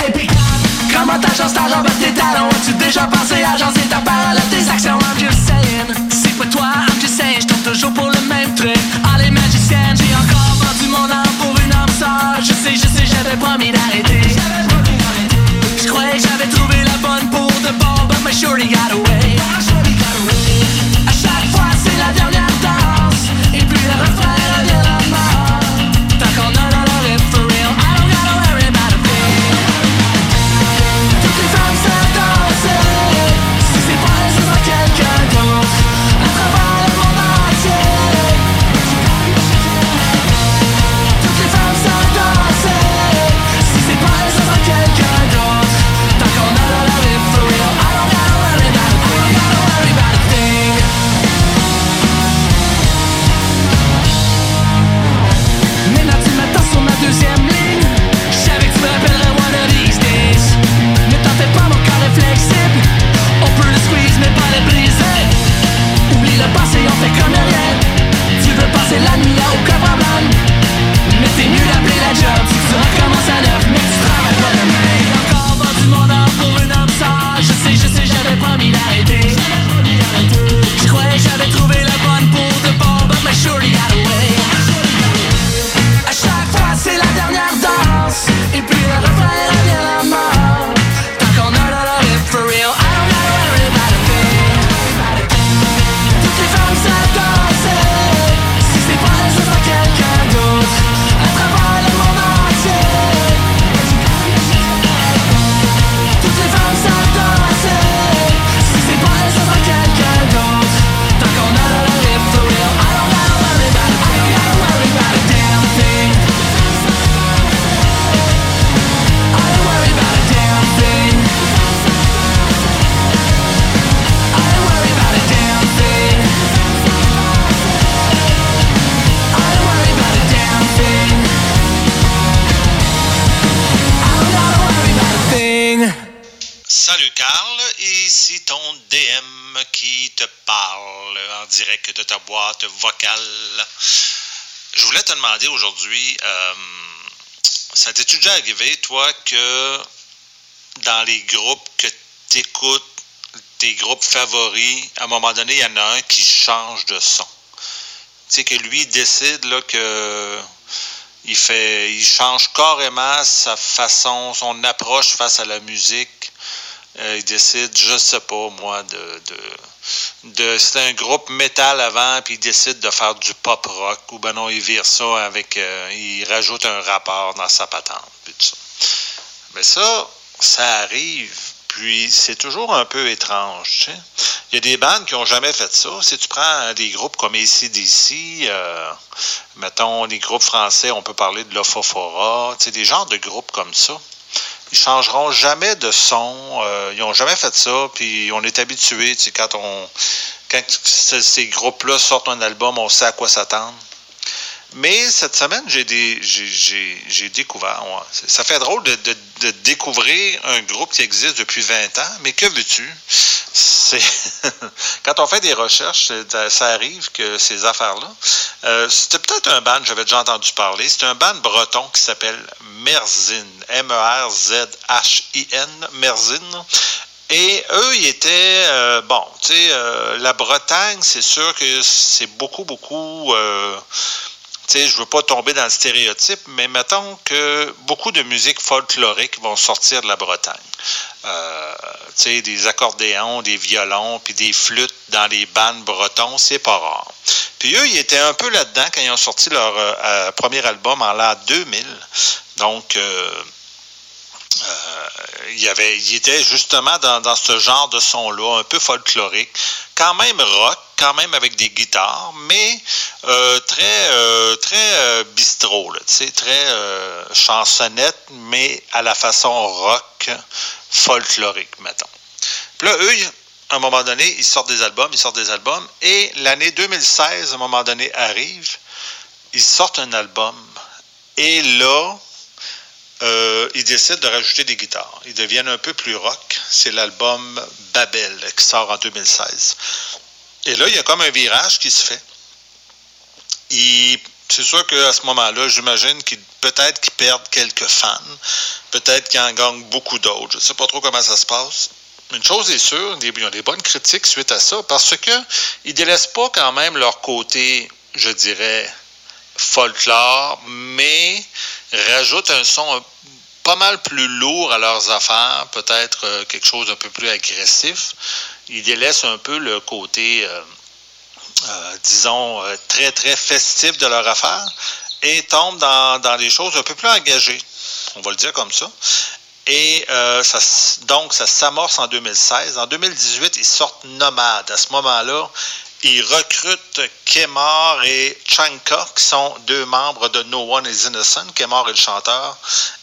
vocale. Je voulais te demander aujourd'hui, euh, ça t'est déjà arrivé, toi, que dans les groupes que tu écoutes, tes groupes favoris, à un moment donné, il y en a un qui change de son? Tu sais, que lui décide là, que il fait il change carrément sa façon, son approche face à la musique. Euh, il décide, je sais pas moi, de, de c'était un groupe métal avant, puis il décide de faire du pop rock, ou ben non, il vire ça avec, euh, il rajoute un rapport dans sa patente, puis tout ça. Mais ça, ça arrive, puis c'est toujours un peu étrange. Il y a des bandes qui n'ont jamais fait ça. Si tu prends des groupes comme ACDC, euh, mettons, les groupes français, on peut parler de sais, des genres de groupes comme ça. Ils changeront jamais de son. euh, ils n'ont jamais fait ça. Puis on est habitué, tu sais, quand on quand ces groupes-là sortent un album, on sait à quoi s'attendre. Mais cette semaine, j'ai des j'ai- découvert. Ça fait drôle de, découvrir un groupe qui existe depuis 20 ans, mais que veux-tu? [laughs] Quand on fait des recherches, ça- arrive que ces affaires-là. Euh, C'était peut-être un band, j'avais déjà entendu parler. C'est un band breton qui s'appelle Merzin. M-E-R-Z-H-I-N, Merzin. Et eux, ils étaient, euh, bon, tu sais, euh, la Bretagne, c'est sûr que c'est beaucoup, beaucoup, tu sais, je veux pas tomber dans le stéréotype, mais mettons que beaucoup de musique folklorique vont sortir de la Bretagne. Euh, tu sais, des accordéons, des violons, puis des flûtes dans les bandes bretons, c'est pas rare. Puis eux, ils étaient un peu là-dedans quand ils ont sorti leur euh, euh, premier album en l'an 2000. Donc, euh, il, y avait, justement dans ce genre de son-là, un peu folklorique, quand même rock, quand même avec des guitares, mais euh, très, euh, très euh, bistrot, très chansonnette, mais à la façon rock folklorique, mettons. Puis là, eux, à un moment donné, ils sortent des albums, ils sortent des albums, et l'année 2016, à un moment donné, arrive, ils sortent un album, et là, euh, ils décident de rajouter des guitares. Ils deviennent un peu plus rock. C'est l'album Babel qui sort en 2016. Et là, il y a comme un virage qui se fait. C'est sûr qu'à ce moment-là, j'imagine qu'ils peut-être qu'ils perdent quelques fans, peut-être qu'ils en gagnent beaucoup d'autres. Je ne sais pas trop comment ça se passe. Une chose est sûre, ils ont des bonnes critiques suite à ça, parce que ils délaissent pas quand même leur côté, je dirais, folklore, mais rajoutent un son pas mal plus lourd à leurs affaires, peut-être euh, quelque chose d'un peu plus agressif. Ils délaissent un peu le côté, euh, euh, disons, très, très festif de leur affaire et tombent dans, dans des choses un peu plus engagées. On va le dire comme ça. Et donc, ça s'amorce en 2016. En 2018, ils sortent Nomade. À ce moment-là, ils recrutent Kemar et Chanka, qui sont deux membres de No One is Innocent. Kemar est le chanteur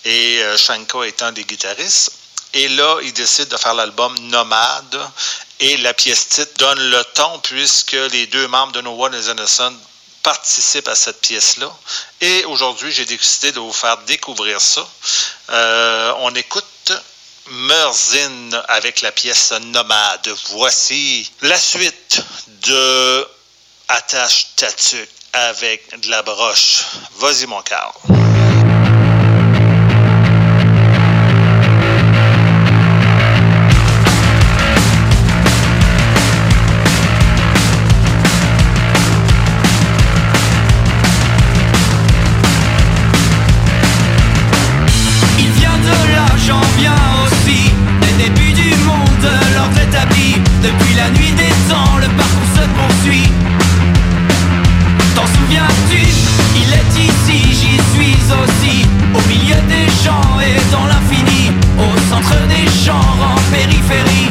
et euh, Chanka est un des guitaristes. Et là, ils décident de faire l'album Nomade. Et la pièce titre donne le ton puisque les deux membres de No One is Innocent participent à cette pièce-là. Et aujourd'hui, j'ai décidé de vous faire découvrir ça. Euh, on écoute Merzin avec la pièce Nomade. Voici la suite de Attache Tatuc avec de la broche. Vas-y, mon Carl. T'en souviens-tu? Il est ici, j'y suis aussi. Au milieu des champs et dans l'infini. Au centre des champs, en périphérie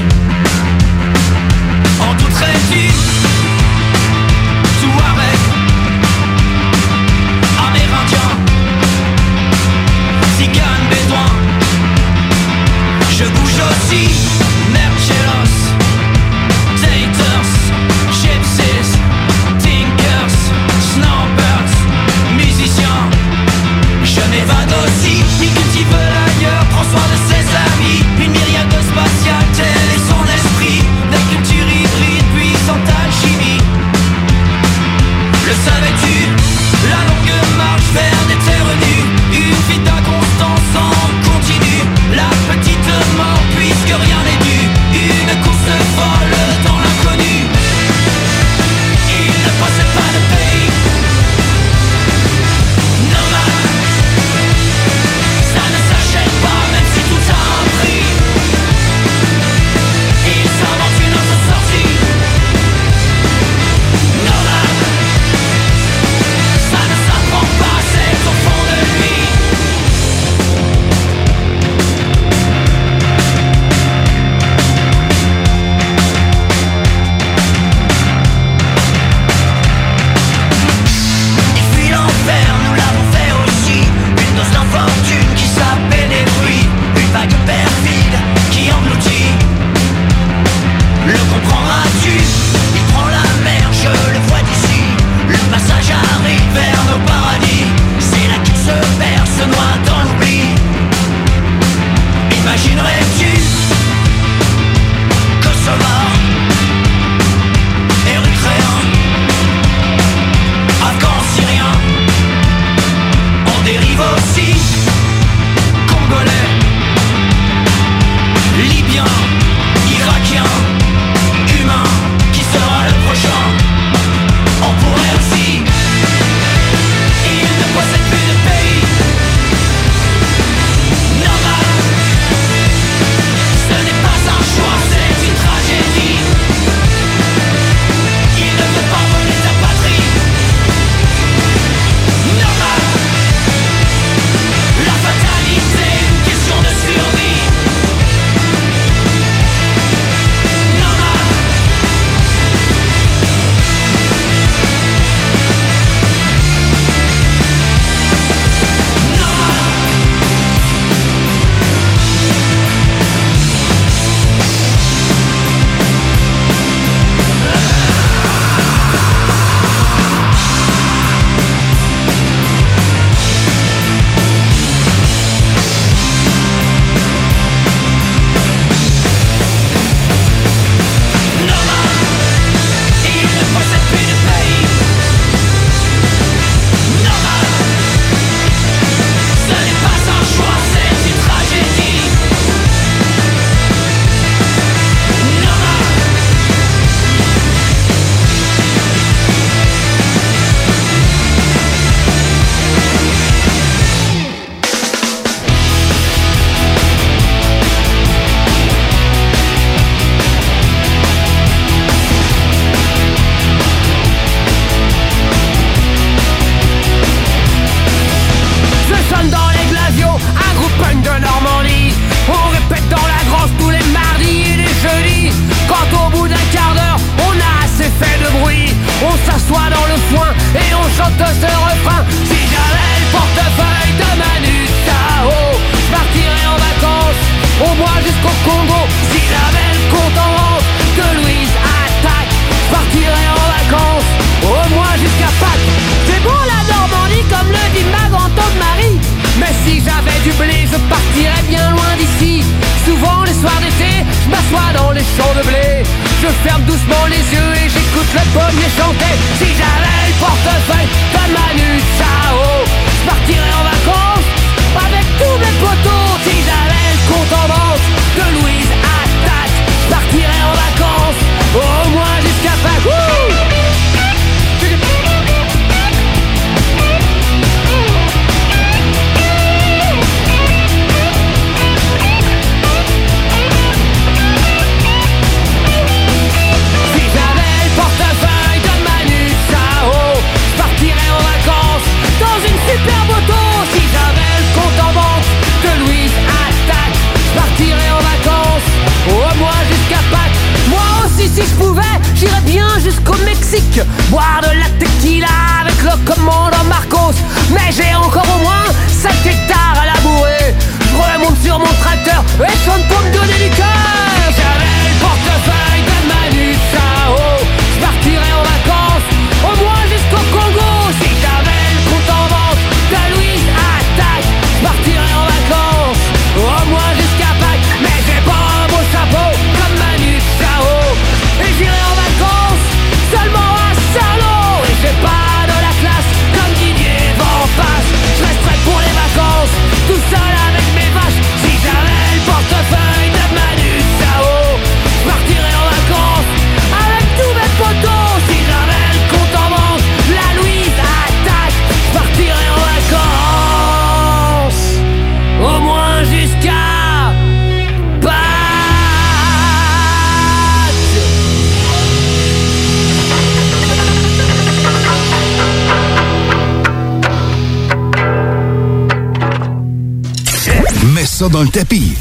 ça dans le tapis.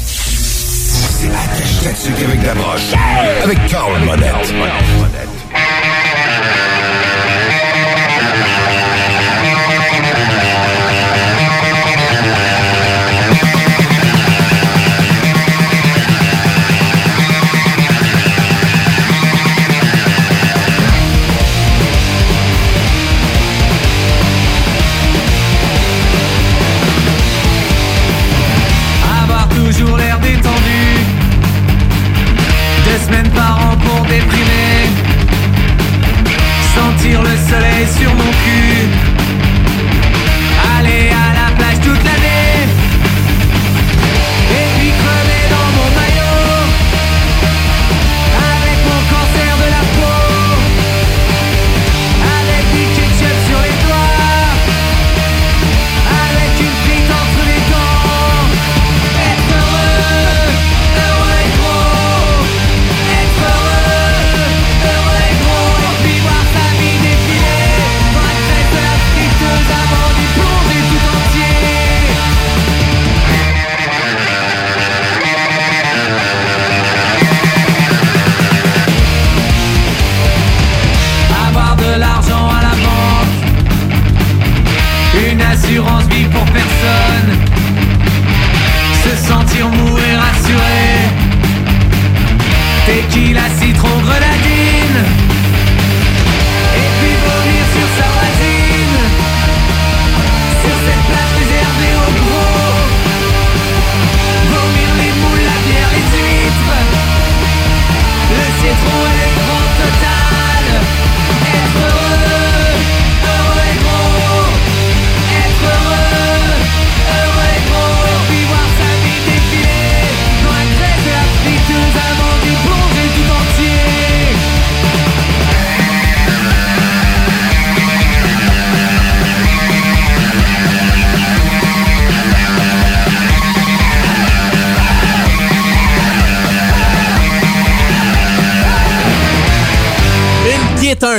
Avec la broche. Avec Carl Monette. you.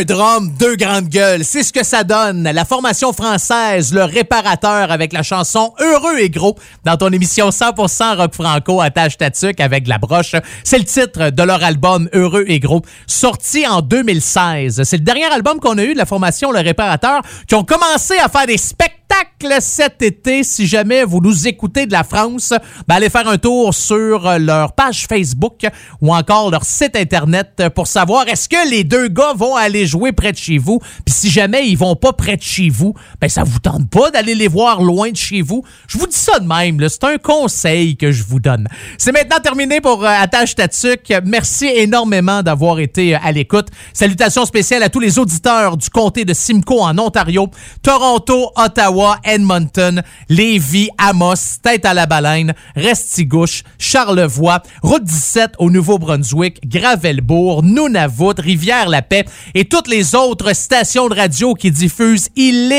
Deux grandes gueules. C'est ce que ça donne. La formation française, le réparateur avec la chanson Heureux et gros dans ton émission 100% rock franco attache ta tuque avec la broche. C'est le titre de leur album Heureux et gros, sorti en 2016. C'est le dernier album qu'on a eu de la formation Le Réparateur qui ont commencé à faire des spectacles cet été. Si jamais vous nous écoutez de la France, ben allez faire un tour sur leur page Facebook ou encore leur site internet pour savoir est-ce que les deux gars vont aller jouer près de chez vous. Puis si jamais ils vont pas près de chez vous, ben ça vous tente pas d'aller les voir loin de chez vous. Je vous dis ça de même, c'est un conseil que je vous donne. C'est maintenant terminé pour euh, Attache Tatuc. Merci énormément d'avoir été euh, à l'écoute. Salutations spéciales à tous les auditeurs du comté de Simcoe en Ontario, Toronto, Edmonton, Lévis, Amos, Tête à la Baleine, Restigouche, Charlevoix, Route 17 au Nouveau-Brunswick, Gravelbourg, Nunavut, Rivière-la-Paix et toutes les autres stations de radio qui diffusent illégalement